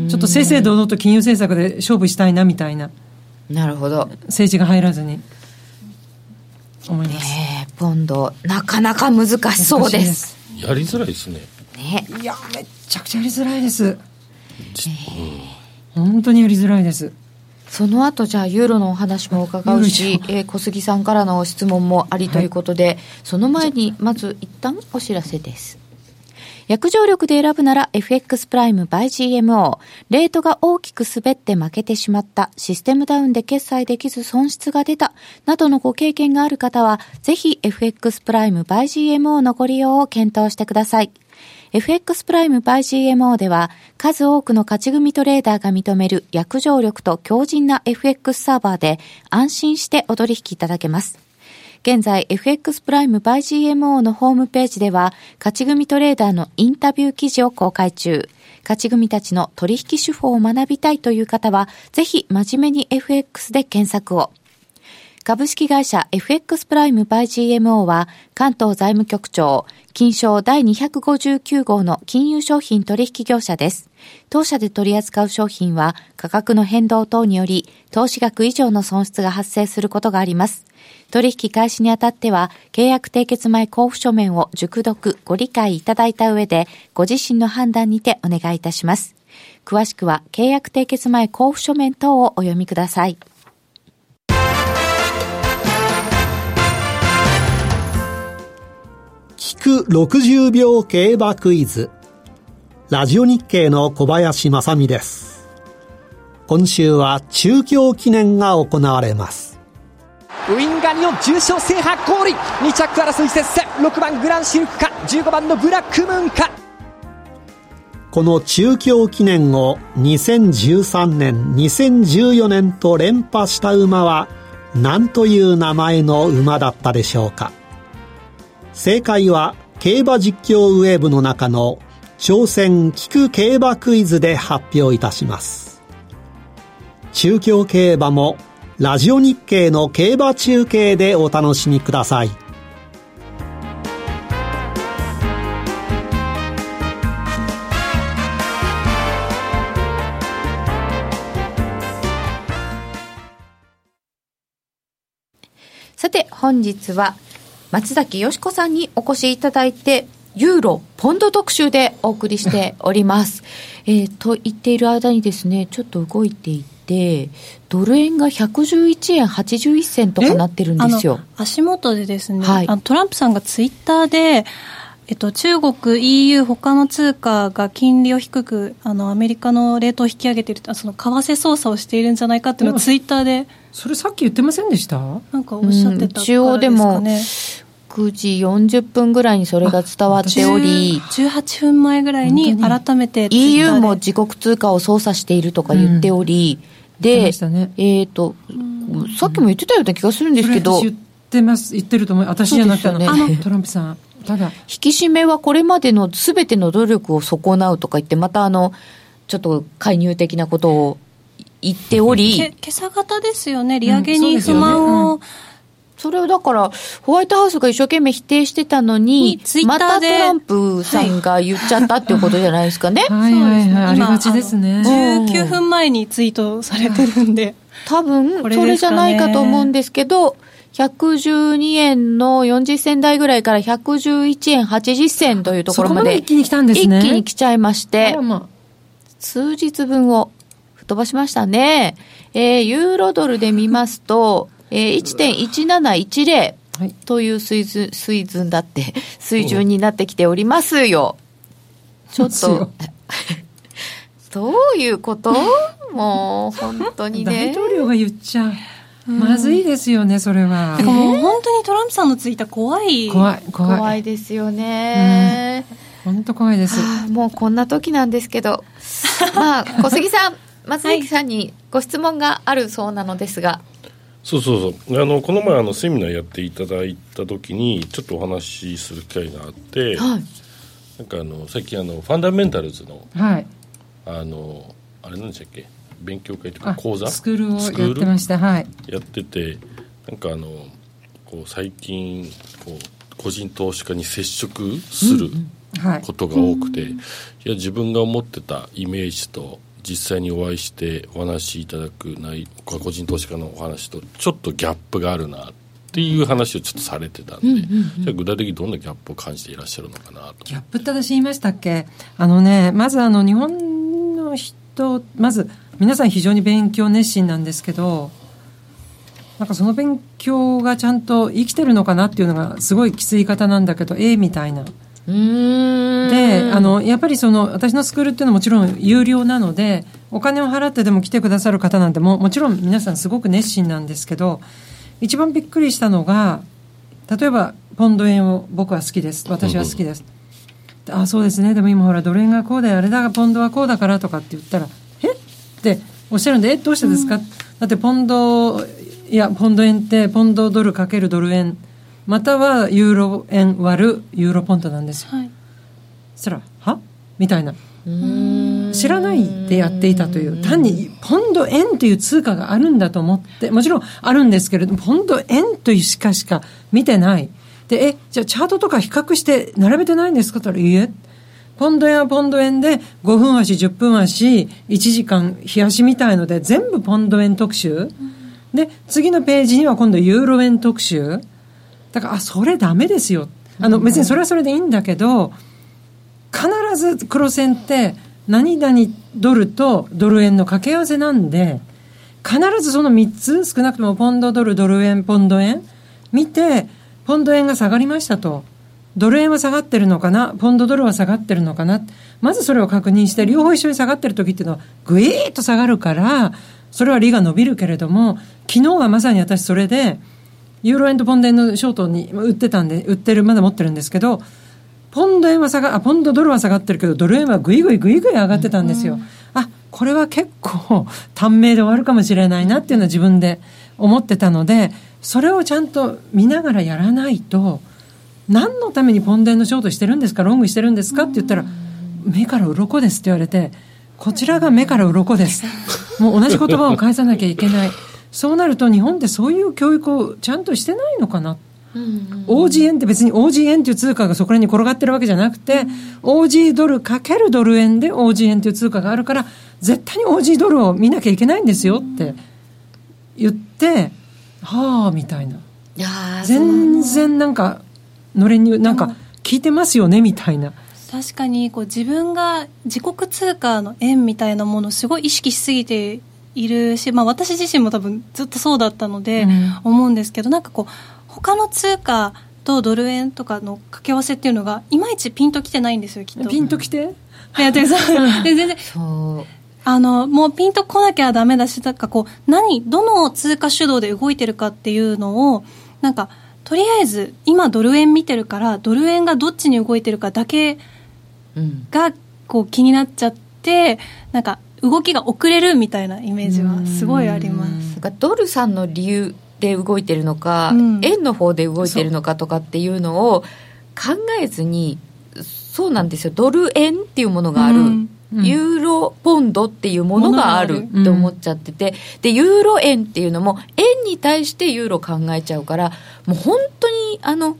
ちょっと正々堂々と金融政策で勝負したいなみたいな、なるほど政治が入らずに、思います。えー、ポンドなかなか難しそうですやりづらいですね。ねいや、めっちゃくちゃやりづらいです。本当にやりづらいです。その後じゃあユーロのお話も伺うしえー小杉さんからの質問もありということで、その前にまず一旦お知らせです。約定力で選ぶなら FX プライム by GMO。レートが大きく滑って負けてしまった、システムダウンで決済できず損失が出た、などのご経験がある方は、ぜひ FX プライム by GMO のご利用を検討してください。FX プライム by GMO では数多くの勝ち組トレーダーが認める約定力と強靭な FX サーバーで安心してお取引いただけます。現在 FX プライム by GMO のホームページでは勝ち組トレーダーのインタビュー記事を公開中。勝ち組たちの取引手法を学びたいという方はぜひ真面目に FX で検索を。株式会社 FX プライムバイ GMO は関東財務局長、金賞第259号の金融商品取引業者です。当社で取り扱う商品は価格の変動等により投資額以上の損失が発生することがあります。取引開始にあたっては契約締結前交付書面を熟読ご理解いただいた上でご自身の判断にてお願いいたします。詳しくは契約締結前交付書面等をお読みください。聞く60秒競馬クイズ。ラジオ日経の小林正美です。今週は中京記念が行われます。ウィンガニオン重賞制覇ゴール2着争い接戦6番グランシルクか15番のブラックムーンかこの中京記念を2013年、2014年と連覇した馬は何という名前の馬だったでしょうか？正解は競馬実況ウェーブの中の挑戦聞く競馬クイズで発表いたします。中京競馬もラジオ日経の競馬中継でお楽しみください。さて本日は松崎よしこさんにお越しいただいてユーロ、ポンド特集でお送りしております。えー、と言っている間にですね、ちょっと動いていて、ドル円が111円81銭とかなってるんですよ。足元でですね、はいあのトランプさんがツイッターで、えっと、中国、EU、他の通貨が金利を低く、あの、アメリカのレートを引き上げているその、為替操作をしているんじゃないかっていうのをツイッターで、それさっき言ってませんでした？なんかおっしゃってたからですかね。うん中央でも9時40分ぐらいにそれが伝わっており、18分前ぐらいに改めて EU も自国通貨を操作しているとか言っており、で言ってましたね、えっ、と、さっきも言ってたような気がするんですけど、言ってます。言ってると思う。私じゃなくてね。あのトランプさん。ただ引き締めはこれまでのすべての努力を損なうとか言って、またあの、ちょっと介入的なことを言っておけり、今朝方ですよね。利上げうんに不満を、それをだから、ホワイトハウスが一生懸命否定してたのにに、ツイッタまたトランプさんが言っちゃったっていうことじゃないですかね。はいはいはい。ありがちですね。19分前にツイートされてるんで。多分、それじゃないかと思うんですけど、112円の40銭台ぐらいから111円80銭というところまで一気に来たんですね。一気に来ちゃいまして数日分を飛ばしましたね。えーユーロドルで見ますと、えー1.1710はいという水準、水準だって、水準になってきておりますよ。ちょっと、どういうこともう、本当にね大。統領が言っちゃうまずいですよねそれはだからもう本当にトランプさんのツイッター怖い怖い怖い怖いですよね。本当怖いですもうこんな時なんですけど、まあ、小杉さん、松崎さんにご質問があるそうなのですが、そうそうそう。あのこの前あのセミナーやっていただいた時にちょっとお話しする機会があって、はい。なんかあの最近あのファンダメンタルズのはい。あのあれなんでしたっけ？勉強会というかあ講座？スクールをスクやってました。はい。やっててなんかあのこう最近こう個人投資家に接触するはい。ことが多くて、いや自分が思ってたイメージと実際にお会いしてお話しいただく内個人投資家のお話とちょっとギャップがあるなっていう話をちょっとされてたんで、じゃあ具体的にどんなギャップを感じていらっしゃるのかなと。ギャップって私言いましたっけ？あのねまずあの日本の人まず皆さん非常に勉強熱心なんですけどなんかその勉強がちゃんと生きてるのかなっていうのがすごいきつい言い方なんだけどええみたいな。であのやっぱりその私のスクールっていうのはもちろん有料なのでお金を払ってでも来てくださる方なんてももちろん皆さんすごく熱心なんですけど一番びっくりしたのが例えばポンド円を僕は好きです。私は好きです、あそうですね。でも今ほらドル円がこうだよ。あれだがポンドはこうだからとかって言ったらえ？っておっしゃるんでえ？どうしてですか、だってポンドいやポンド円ってポンドドルかけるドル円またはユーロ円割るユーロポンドなんですよ。はい。そしたら「は?」みたいな。知らないでやっていたという。単にポンド円という通貨があるんだと思ってもちろんあるんですけれどもポンド円というしかしか見てない。でえじゃあチャートとか比較して並べてないんですか？って言ったらいいえ。ポンド円はポンド円で5分足10分足1時間冷やしみたいので全部ポンド円特集。で次のページには今度ユーロ円特集だからあそれダメですよ。あの別にそれはそれでいいんだけど必ず黒線って何々ドルとドル円の掛け合わせなんで必ずその3つ少なくともポンドドルドル円ポンド円見てポンド円が下がりましたと。ドル円は下がってるのかな？ポンドドルは下がってるのかな？まずそれを確認して両方一緒に下がってる時っていうのはグイーッと下がるからそれは利が伸びるけれども昨日はまさに私それでユーロ円とポンド円のショートに売ってたんで売ってるまだ持ってるんですけどポンド円は下があポンドドルは下がってるけどドル円はぐいぐいぐいぐい上がってたんですよ、あこれは結構短命で終わるかもしれないなっていうのは自分で思ってたのでそれをちゃんと見ながらやらないと何のためにポンド円のショートしてるんですかロングしてるんですかって言ったら目から鱗ですって言われてこちらが目から鱗です。もう同じ言葉を返さなきゃいけないそうなると日本ってそういう教育をちゃんとしてないのかな。OG 円って別に OG 円っていう通貨がそこらに転がってるわけじゃなくて、OG ドルかけるドル円で OG 円っていう通貨があるから絶対に OG ドルを見なきゃいけないんですよって言ってはあみたいな。全然なんかのれんになんか聞いてますよねみたいな。確かにこう自分が自国通貨の円みたいなものをすごい意識しすぎているし、まあ、私自身も多分ずっとそうだったのでうん思うんですけど、なんかこう他の通貨とドル円とかの掛け合わせっていうのがいまいちピンときてないんですよきっと。ピンときて？いや 全然。あのもうピンとこなきゃダメだしなんかこう何どの通貨主導で動いてるかっていうのをなんかとりあえず今ドル円見てるからドル円がどっちに動いてるかだけうんがこう気になっちゃってなんか動きが遅れるみたいなイメージはすごいあります。ドルさんの理由で動いてるのか、うん。円の方で動いてるのかとかっていうのを考えずにそうなんですよ。ドル円っていうものがある、うん。ユーロポンドっていうものがあるものがある。って思っちゃってて、でユーロ円っていうのも円に対してユーロ考えちゃうからもう本当にあの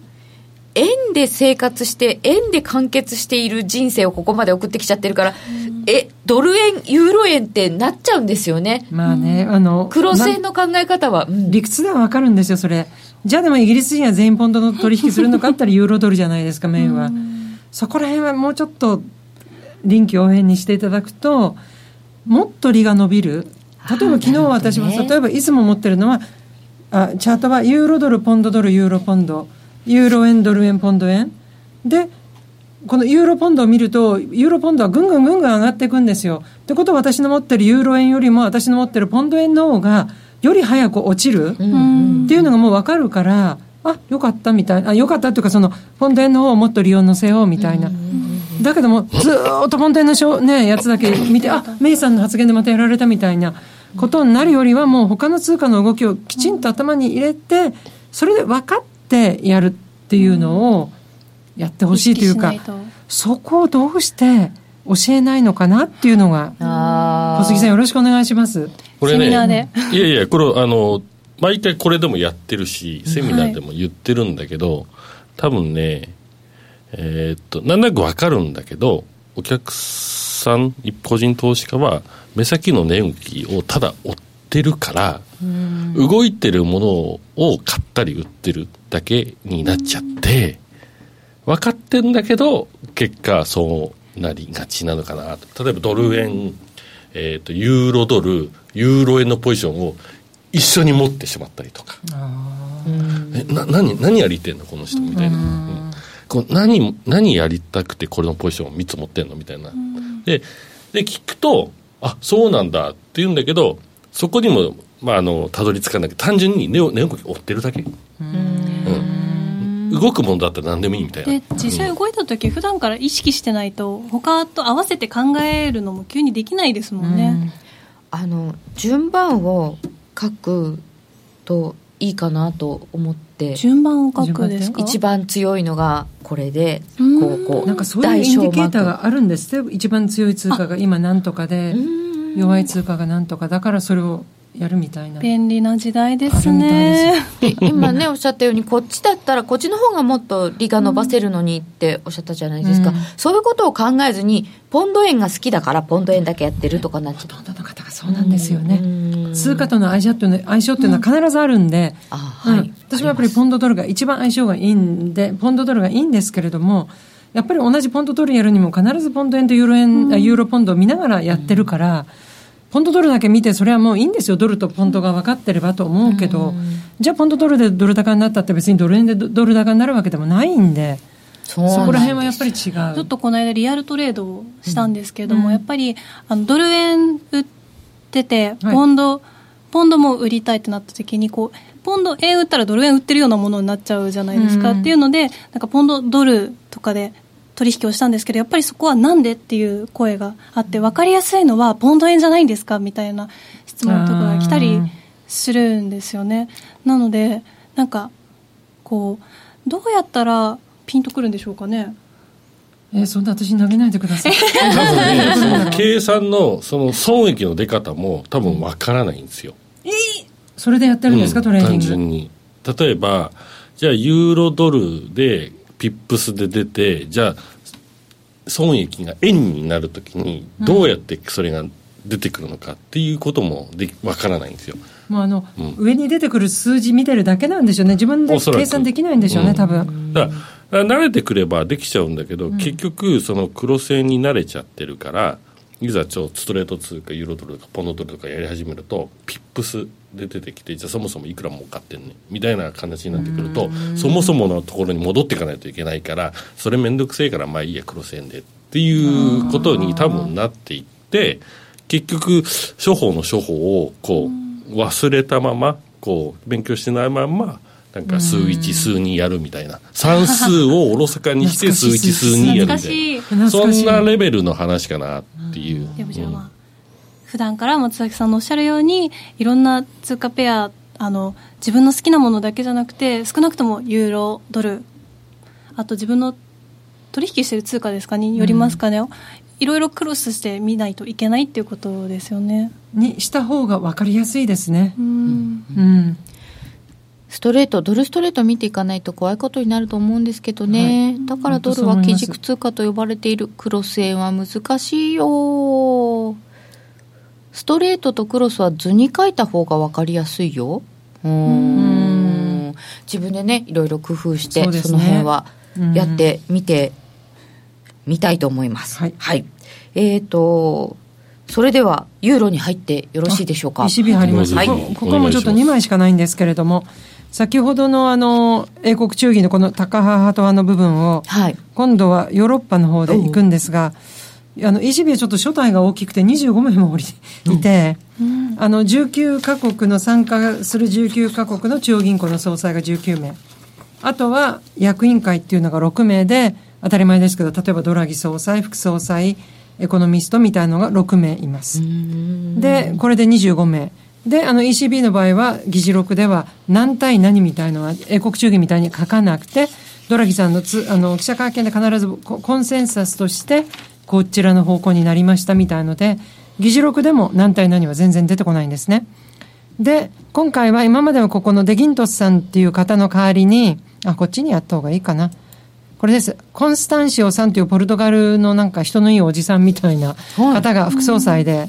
円で生活して円で完結している人生をここまで送ってきちゃってるから、えドル円ユーロ円ってなっちゃうんですよねまあね、あの、黒線の考え方は、うん理屈ではわかるんですよ、それ。じゃあでもイギリス人は全員ポンドの取引するのかったら ユーロドルじゃないですか、メインは。そこら辺はもうちょっと臨機応変にしていただくと、もっと利が伸びる。例えば昨日私は、なるほどね例えばいつも持ってるのは、あチャートはユーロドル、ポンドドル、ユーロポンド、ユーロ円、ドル円、ポンド円。で、このユーロポンドを見ると、ユーロポンドはぐんぐんぐんぐん上がっていくんですよ。ってことは私の持ってるユーロ円よりも私の持ってるポンド円の方がより早く落ちる。うんっていうのがもう分かるから、あよかったみたいな、あよかったっていうか、そのポンド円の方をもっと利用乗せようみたいな、だけども、ずーっとポンド円のしょ、ね、やつだけ見て、あメイさんの発言でまたやられたみたいなことになるよりは、もう他の通貨の動きをきちんと頭に入れて、それで分かってやるっていうのをやってほしいというかそこをどうして教えないのかなっていうのが、あ小杉さん、よろしくお願いします。これねセミナーで。いやいやこれあの毎回これでもやってるしセミナーでも言ってるんだけど、多分ねえーっとなんとなくわかるんだけどお客さん個人投資家は目先の値動きをただ追ってるから動いてるものを買ったり売ってるだけになっちゃって分かってんだけど結果そうなりがちなのかなと。例えばドル円、えー、とユーロドルユーロ円のポジションを一緒に持ってしまったりとか。えな何何やりてんのこの人みたいな、うん。こう何何やりたくてこれのポジションを3つ持ってんのみたいな、でで聞くとあそうなんだって言うんだけどそこにもまああのたどり着かなくて単純に値動きを追ってるだけ、うん、動くものだったら何でもいいみたいな。で実際動いた時普段から意識してないと他と合わせて考えるのも急にできないですもんね、あの順番を書くといいかなと思って。順番を書くですか？一番強いのがこれでうん。こうこうなんかそういうインディケーターがあるんですって。一番強い通貨が今なんとかで弱い通貨がなんとか。だからそれをやるみたいな。便利な時代ですね。で今ねおっしゃったようにこっちだったらこっちの方がもっと利が伸ばせるのにっておっしゃったじゃないですか、うん。そういうことを考えずにポンド円が好きだからポンド円だけやってるとかなっちゃう。ほとんどの方がそうなんですよね、うん。通貨との相性っていうの相性っていうのは必ずあるんで、あはい、うん。私はやっぱりポンドドルが一番相性がいいんでポンドドルがいいんですけれどもやっぱり同じポンドドルやるにも必ずポンド円とユーロ円、あユーロポンドを見ながらやってるから、ポンドドルだけ見てそれはもういいんですよ。ドルとポンドが分かってればと思うけど、じゃあポンドドルでドル高になったって別にドル円でドドル高になるわけでもないんでそうそこら辺はやっぱり違う。ちょっとこの間リアルトレードをしたんですけれども、やっぱりあのドル円売っててはい。ポンド、ポンドも売りたいってなった時にこうポンド円売ったらドル円売ってるようなものになっちゃうじゃないですか、うん。っていうのでなんかポンドドルとかで取引をしたんですけどやっぱりそこはなんでっていう声があって分かりやすいのはポンド円じゃないんですか？みたいな質問とかが来たりするんですよね。なのでなんかこうどうやったらピンとくるんでしょうかね？えーそんな私に投げないでください。多分ねその計算のその損益の出方も多分わからないんですよ。それでやってるんですか、うんトレーニン単グ純に。例えばじゃあユーロドルでピップスで出てじゃあ損益が円になるときにどうやってそれが出てくるのかっていうこともでわからないんですよ。もうあの、うん。上に出てくる数字見てるだけなんでしょうね。自分で計算できないんでしょうね、うん。多分。だから慣れてくればできちゃうんだけど、結局その黒線に慣れちゃってるからいざちょストレート通貨ユーロドルとかポンドドルとかやり始めるとピップスで出てきてじゃあそもそもいくら儲かってんねみたいな形になってくるとそもそものところに戻っていかないといけないからそれ面倒くせえからまあいいや黒線でっていうことに多分なっていって結局処方の処方をこう忘れたままこう勉強してないままなんか数1、数2やるみたいな。算数をおろそかにして数1、数2やるみたいな。そんなレベルの話かなっていう。普段から松崎さんのおっしゃるようにいろんな通貨ペアあの自分の好きなものだけじゃなくて少なくともユーロドルあと自分の取引してる通貨ですかによりますかね、いろいろクロスして見ないといけないっていうことですよねにした方が分かりやすいですねう。んうん。ストレート、ドルストレート見ていかないと怖いことになると思うんですけどね。だからドルは基軸通貨と呼ばれているクロス円は難しいよ。ストレートとクロスは図に書いた方が分かりやすいよ。うーん。自分でね、いろいろ工夫して、そ,、ねの辺はやってみてみたいと思います。はいえっ、と、それでは、ユーロに入ってよろしいでしょうか？ECB 入ります、はいこここもちょっと2枚しかないんですけれども、先ほどのあの英国中義のこの高派ハト派の部分を、はい。今度はヨーロッパの方で行くんですが、あの ECB はちょっと初代が大きくて25名もおりいて、あの19カ国の参加する19カ国の中央銀行の総裁が19名、あとは役員会っていうのが6名で、当たり前ですけど、例えばドラギ総裁、副総裁、エコノミストみたいなのが6名います。で、これで25名。で、あの ECB の場合は、議事録では何対何みたいのは英国中義みたいに書かなくて、ドラギさんのつあの記者会見で必ずココンセンサスとして、こちらの方向になりましたみたいので、議事録でも何対何は全然出てこないんですね。で、今回は今まではここのデギントスさんっていう方の代わりに、あ、こっちにやった方がいいかな。これです。コンスタンシオさんというポルトガルのなんか人のいいおじさんみたいな方が副総裁で、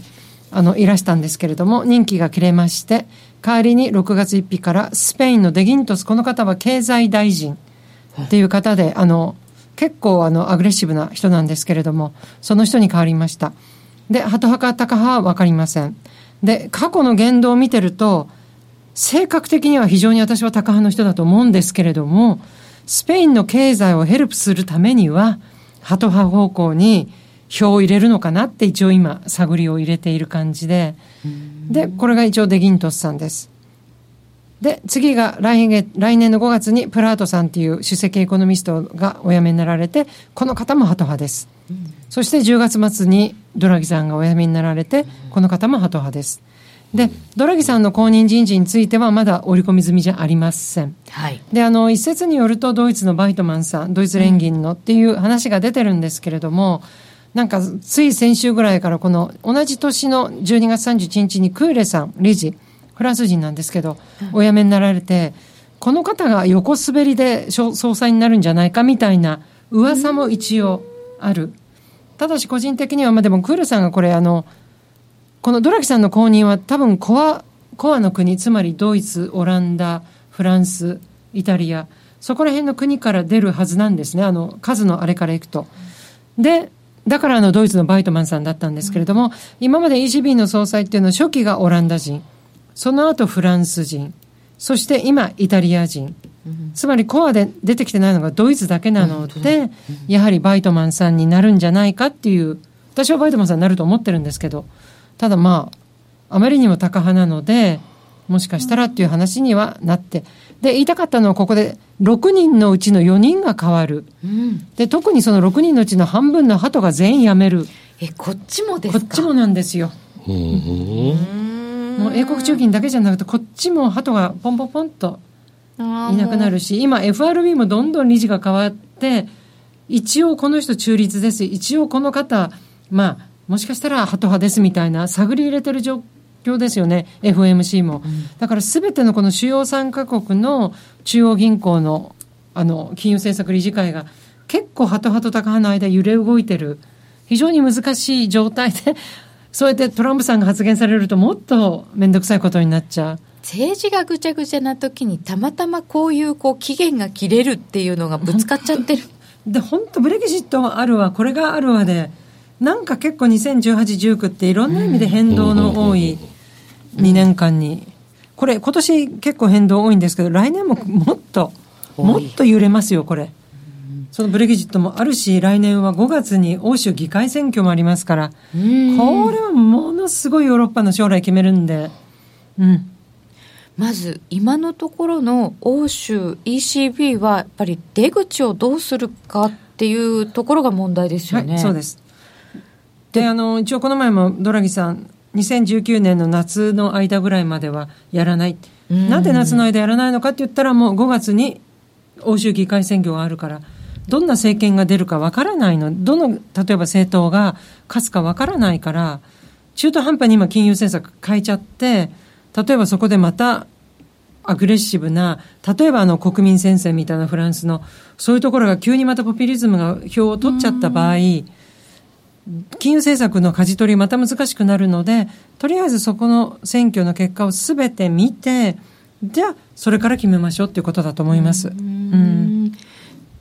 あの、いらしたんですけれども、任期が切れまして、代わりに6月1日からスペインのデギントス、この方は経済大臣っていう方で、あの、結構あの、アグレッシブな人なんですけれども、その人に変わりました。で、ハト派かタカ派はわかりません。で、過去の言動を見てると、性格的には非常に私はタカ派の人だと思うんですけれども、スペインの経済をヘルプするためには、ハト派方向に票を入れるのかなって一応今、探りを入れている感じで、で、これが一応デギントスさんです。で、次が来年来年の5月にプラートさんっていう首席エコノミストがお辞めになられて、この方もハト派です。そして10月末にドラギさんがお辞めになられて、この方もハト派です。で、ドラギさんの後任人事についてはまだ織り込み済みじゃありません。はい。で、あの、一説によると、ドイツのバイトマンさん、ドイツ連銀のっていう話が出てるんですけれども、なんか、つい先週ぐらいから、この、同じ年の12月31日にクーレさん、理事、フランス人なんですけど、お辞めになられて、この方が横滑りで総総裁になるんじゃないかみたいな噂も一応ある。ただし個人的には、まあでもクールさんがこれあの、このドラキさんの後任は多分コア、コアの国、つまりドイツ、オランダ、フランス、イタリア、そこら辺の国から出るはずなんですね。あの、数のあれからいくと。で、だからあのドイツのバイトマンさんだったんですけれども、今まで ECB の総裁っていうのは初期がオランダ人、その後フランス人、そして今イタリア人。つまりコアで出てきてないのがドイツだけなので、やはりバイトマンさんになるんじゃないかっていう、私はバイトマンさんになると思ってるんですけど、ただまあ、あまりにも高派なので、もしかしたらっていう話にはなって。で、言いたかったのはここで、6人のうちの4人が変わる。で、特にその6人のうちの半分の鳩が全員辞める。え、こっちもですか？こっちもなんですよ。うんうんもう英国中金だけじゃなくて、こっちも鳩がポンポンポンといなくなるし、今 FRB もどんどん理事が変わって、一応この人中立です。一応この方、まあ、もしかしたら鳩派ですみたいな探り入れてる状況ですよね。FOMC も。だから全てのこの主要3カ国の中央銀行のあの金融政策理事会が結構鳩派と高派の間揺れ動いてる。非常に難しい状態で、そうやってトランプさんが発言されるともっと面倒くさいことになっちゃう。政治がぐちゃぐちゃな時にたまたまこういうこう期限が切れるっていうのがぶつかっちゃってる。で、本当ブレグジットはあるわ、これがあるわで、なんか結構2018、19っていろんな意味で変動の多い2年間に。これ今年結構変動多いんですけど、来年ももっと、もっと揺れますよ、これ。そのブレグジットもあるし、来年は5月に欧州議会選挙もありますから、これはものすごいヨーロッパの将来決めるんで、うん。まず今のところの欧州 ECB はやっぱり出口をどうするかっていうところが問題ですよね。はい、そうです。で、あの、一応この前もドラギさん、2019年の夏の間ぐらいまではやらない。なんで夏の間やらないのかって言ったらもう5月に欧州議会選挙があるから、どんな政権が出るかわからないの、どの、例えば政党が勝つかわからないから、中途半端に今金融政策変えちゃって、例えばそこでまたアグレッシブな、例えばあの国民戦線みたいなフランスの、そういうところが急にまたポピュリズムが票を取っちゃった場合、金融政策の舵取りまた難しくなるので、とりあえずそこの選挙の結果をすべて見て、じゃあ、それから決めましょうっていうことだと思います。うん、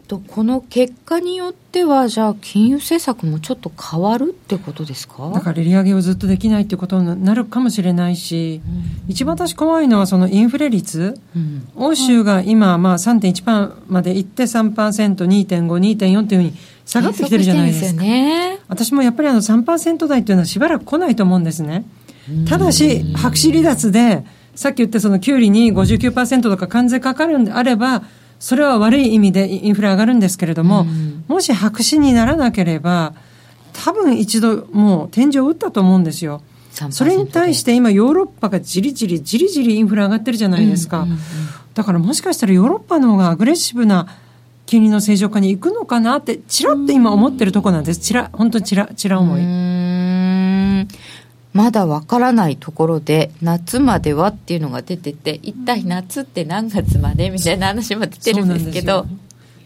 とこの結果によっては、じゃあ、金融政策もちょっと変わるってことですか？だから利上げをずっとできないってことになるかもしれないし、うん、一番私怖いのは、そのインフレ率、うん、欧州が今、まあ3.1%までいって3%、2.5、2.4というふうに下がってきてるじゃないですか。ね、私もやっぱりあの3%台というのはしばらく来ないと思うんですね。ただし、白紙離脱で、さっき言ったその給利に59%とか関税かかるんであれば、それは悪い意味でインフレ上がるんですけれども、うん、もし白紙にならなければ、多分一度もう天井を打ったと思うんですよ。それに対して今ヨーロッパがじりじりじりじりインフレ上がってるじゃないですか。うんうんうん、だからもしかしたらヨーロッパの方がアグレッシブな金利の正常化に行くのかなって、ちらっと今思ってるとこなんです。ちら、本当にちら、ちら思い。まだわからないところで夏まではっていうのが出てて一体夏って何月まで？みたいな話も出てるんですけど。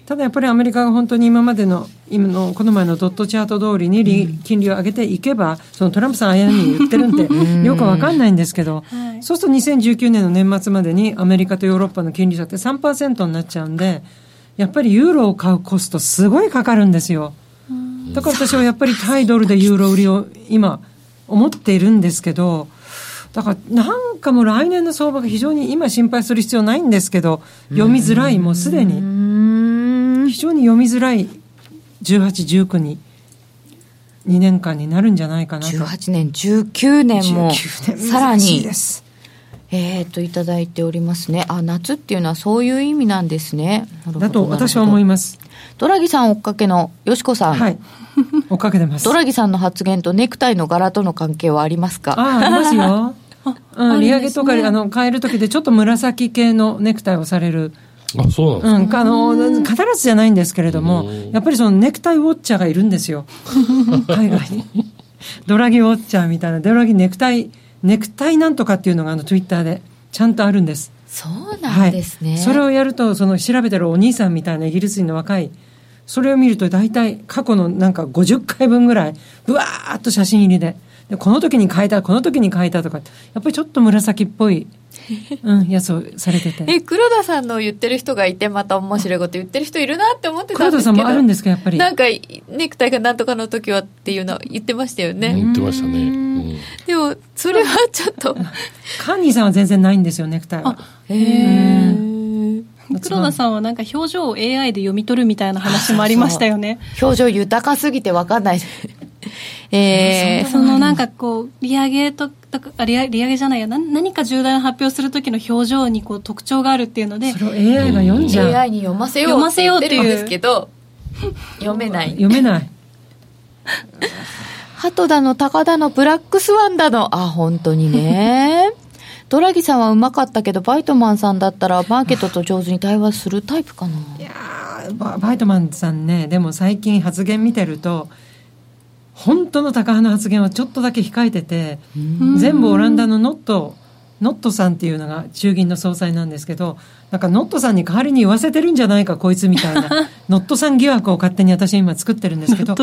ただやっぱりアメリカが本当に今までの今のこの前のドットチャート通りに金利を上げていけば、そのトランプさんあやに言ってるんで よくわかんないんですけど、そうすると2019年の年末までにアメリカとヨーロッパの金利差って3%になっちゃうんでやっぱりユーロを買うコストすごいかかるんですよ。だから私はやっぱりタイドルでユーロ売りを今思っているんですけど、だからなんかもう来年の相場が非常に今心配する必要ないんですけど、読みづらい、もうすでに。非常に読みづらい18、19に。2年間になるんじゃないかなと。18年、19年も、さらに。えっ、と、いただいておりますね。あ、夏っていうのはそういう意味なんですね。だと私は思います。ドラギさん追っかけのよしこさん。はい。追っかけてます。ドラギさんの発言とネクタイの柄との関係はありますか？ああ、ありますよ。うん、利上げとか、あの、変えるときでちょっと紫系のネクタイをされる。あ、そうなんですか、うん、あの、必ずじゃないんですけれども、やっぱりそのネクタイウォッチャーがいるんですよ。海外に。ドラギウォッチャーみたいな、ドラギネクタイ、ネクタイなんとかっていうのがあの、ツイッターでちゃんとあるんです。そうなんですね。はい、それをやると、その調べてるお兄さんみたいなイギリス人の若い、それを見ると大体過去のなんか50回分ぐらい、ぶわーっと写真入りで。で、この時に変えた、この時に変えたとか、やっぱりちょっと紫っぽい、うん、やつをされてて。え、黒田さんの言ってる人がいて、また面白いこと言ってる人いるなって思ってたんですけど。黒田さんもあるんですか、やっぱり。なんか、ネクタイがなんとかの時はっていうの言ってましたよね。言ってましたね。うん、でも、それはちょっと。カンニーさんは全然ないんですよ、ネクタイは。へえ。黒田さんはなんか表情を AI で読み取るみたいな話もありましたよね。表情豊かすぎて分かんない。えー、そのなんかこう、利上げと、利上げじゃないや、何か重大な発表する時の表情にこう特徴があるっていうので。それを AI が読んじゃう。AI に読ませよう。読ませようっていうんですけど、読めない。読めない。鳩だの、鷹だの、ブラックスワンだの、あ、本当にね。ドラギさんはうまかったけど、バイトマンさんだったら、マーケットと上手に対話するタイプかな？いやバイトマンさんね、でも最近発言見てると、本当の高派の発言はちょっとだけ控えてて、全部オランダのノットノットさんっていうのが衆議院の総裁なんですけど、なんかノットさんに代わりに言わせてるんじゃないか、こいつみたいな。ノットさん疑惑を勝手に私は今作ってるんですけど、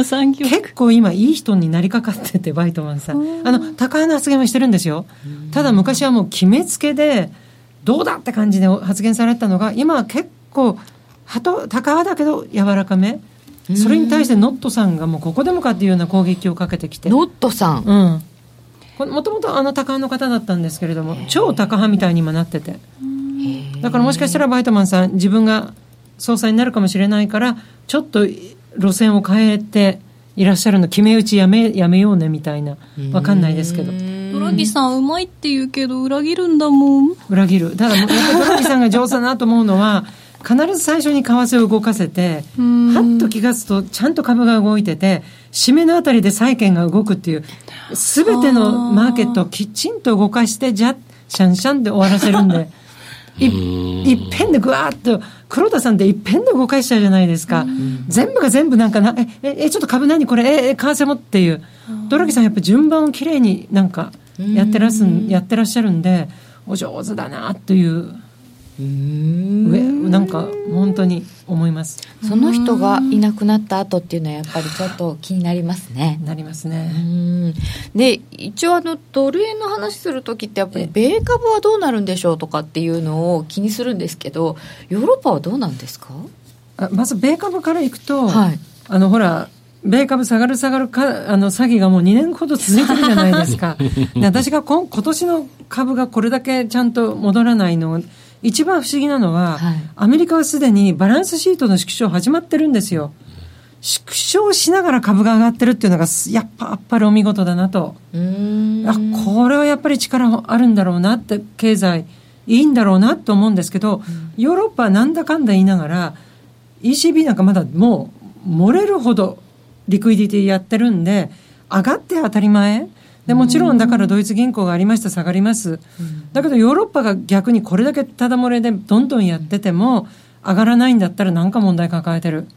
結構今いい人になりかかってて、バイトマンさん。あの、高派の発言はしてるんですよ。ただ昔はもう決めつけで、どうだって感じで発言されたのが、今は結構、高派だけど柔らかめ。それに対してノットさんがもうここでもかっていうような攻撃をかけてきて。ノットさん。うん。もともとあの高派の方だったんですけれども超高派みたいに今なってて。だからもしかしたらバイトマンさん自分が総裁になるかもしれないからちょっと路線を変えていらっしゃるの決め打ちやめやめようねみたいな。わかんないですけど。ドラロギさんうまいって言うけど裏切るんだもん。裏切る。ただやっぱりドラギさんが上手だなと思うのは必ず最初に為替を動かせてはっと気がつくとちゃんと株が動いてて締めのあたりで債券が動くっていう全てのマーケットをきちんと動かしてじゃシャンシャンで終わらせるんで。いいっぺんでぐわーっと黒田さんっていっぺんで動かしちゃうじゃないですか。全部が全部なんかなえええちょっと株何これ？ええ為替もっていう。ドラギさんやっぱ順番をきれいになんかやってらすやってらっしゃるんでお上手だなという上なんか本当に思います。その人がいなくなった後っていうのはやっぱりちょっと気になりますね。なりますね。うん。で一応あのドル円の話する時ってやっぱり米株はどうなるんでしょうとかっていうのを気にするんですけどヨーロッパはどうなんですか？あまず米株からいくと、はい。あのほら米株下がる下がるかあの詐欺がもう2年ほど続いてるじゃないですか。で私が今今年の株がこれだけちゃんと戻らないの一番不思議なのは、はい。アメリカはすでにバランスシートの縮小始まってるんですよ。縮小しながら株が上がってるっていうのがすやっぱやっぱりお見事だなと。うん。あこれはやっぱり力あるんだろうなって経済いいんだろうなと思うんですけど、ヨーロッパはなんだかんだ言いながら ECB なんかまだもう漏れるほどリクイディティやってるんで上がって当たり前でもちろんだからドイツ銀行がありました下がります、だけどヨーロッパが逆にこれだけただ漏れでどんどんやってても上がらないんだったら何か問題抱えてる、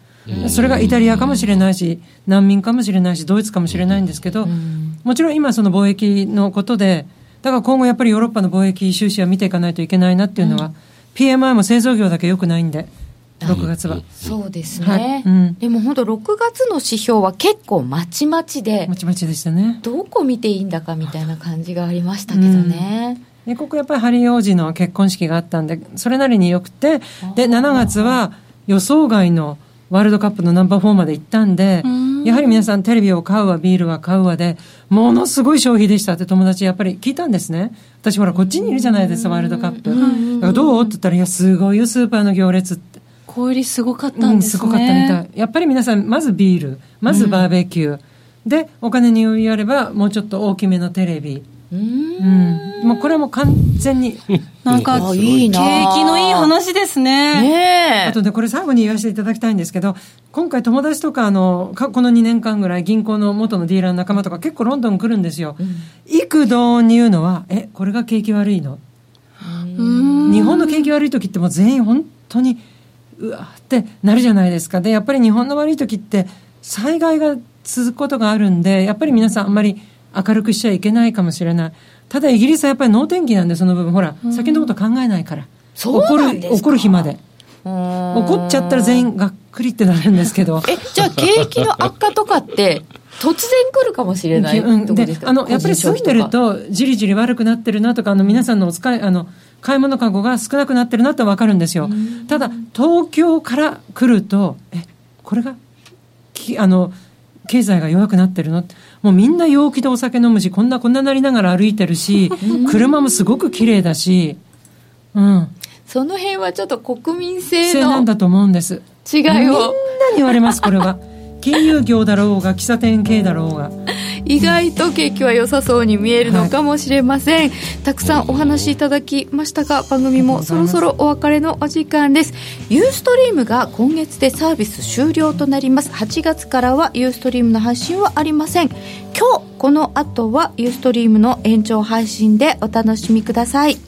それがイタリアかもしれないし難民かもしれないしドイツかもしれないんですけど、もちろん今その貿易のことでだから今後やっぱりヨーロッパの貿易収支は見ていかないといけないなっていうのは、PMI も製造業だけ良くないんで6月は、そうですね、はい。うん。でも本当6月の指標は結構まちまちでまちまちでしたね。どこ見ていいんだかみたいな感じがありましたけどね、でここやっぱりハリー王子の結婚式があったんでそれなりによくてで7月は予想外のワールドカップのナンバー4まで行ったんでやはり皆さんテレビを買うわビールは買うわでものすごい消費でしたって友達やっぱり聞いたんですね。私ほらこっちにいるじゃないですかワールドカップ。どう？って言ったらいやすごいよスーパーの行列って小売りすごかったうんん、ですね、すごかったみたい。やっぱり皆さん、まずビール、まずバーベキュー。で、お金に余裕あれば、もうちょっと大きめのテレビ。うん。もうこれはもう完全に。なんかあいいな景気のいい話ですねねえあとね、これ最後に言わせていただきたいんですけど、今回友達とか、あの、かこの2年間ぐらい銀行の元のディーラーの仲間とか結構ロンドン来るんですよ。幾度に言うのは、え、これが景気悪いの？日本の景気悪い時ってもう全員本当にうわーってなるじゃないですか。でやっぱり日本の悪い時って災害が続くことがあるんでやっぱり皆さんあんまり明るくしちゃいけないかもしれない。ただイギリスはやっぱり能天気なんでその部分。ほら先のこと考えないから。そう怒る怒る日まで。うん。怒っちゃったら全員がっくりってなるんですけど。えじゃあ景気の悪化とかって突然来るかもしれないうん。であのやっぱり住んでるとじりじり悪くなってるなとかあの皆さんのお使いあの買い物かごが少なくなってるなって分かるんですよ。ただ東京から来るとえこれがきあの経済が弱くなってるの？もうみんな陽気でお酒飲むしこんなこんななりながら歩いてるし車もすごく綺麗だしうん。その辺はちょっと国民性性なんのだと思うんです。違いみんなにを言われますこれは金融業だろうが喫茶店系だろうが。意外と景気は良さそうに見えるのかもしれません、たくさんお話しいただきましたが番組もそろそろお別れのお時間です。ユーストリームが今月でサービス終了となります。8月からはユーストリームの配信はありません。今日この後はユーストリームの延長配信でお楽しみください。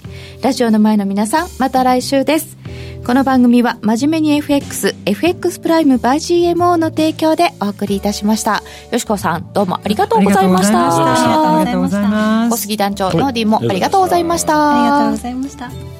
ラジオの前の皆さんまた来週ですこの番組は真面目に FX、FX プライム by GMO の提供でお送りいたしました。よしこさん、どうもありがとうございました。ありがとうございました小杉団長、ノーディーもありがとうございました。ありがとうございました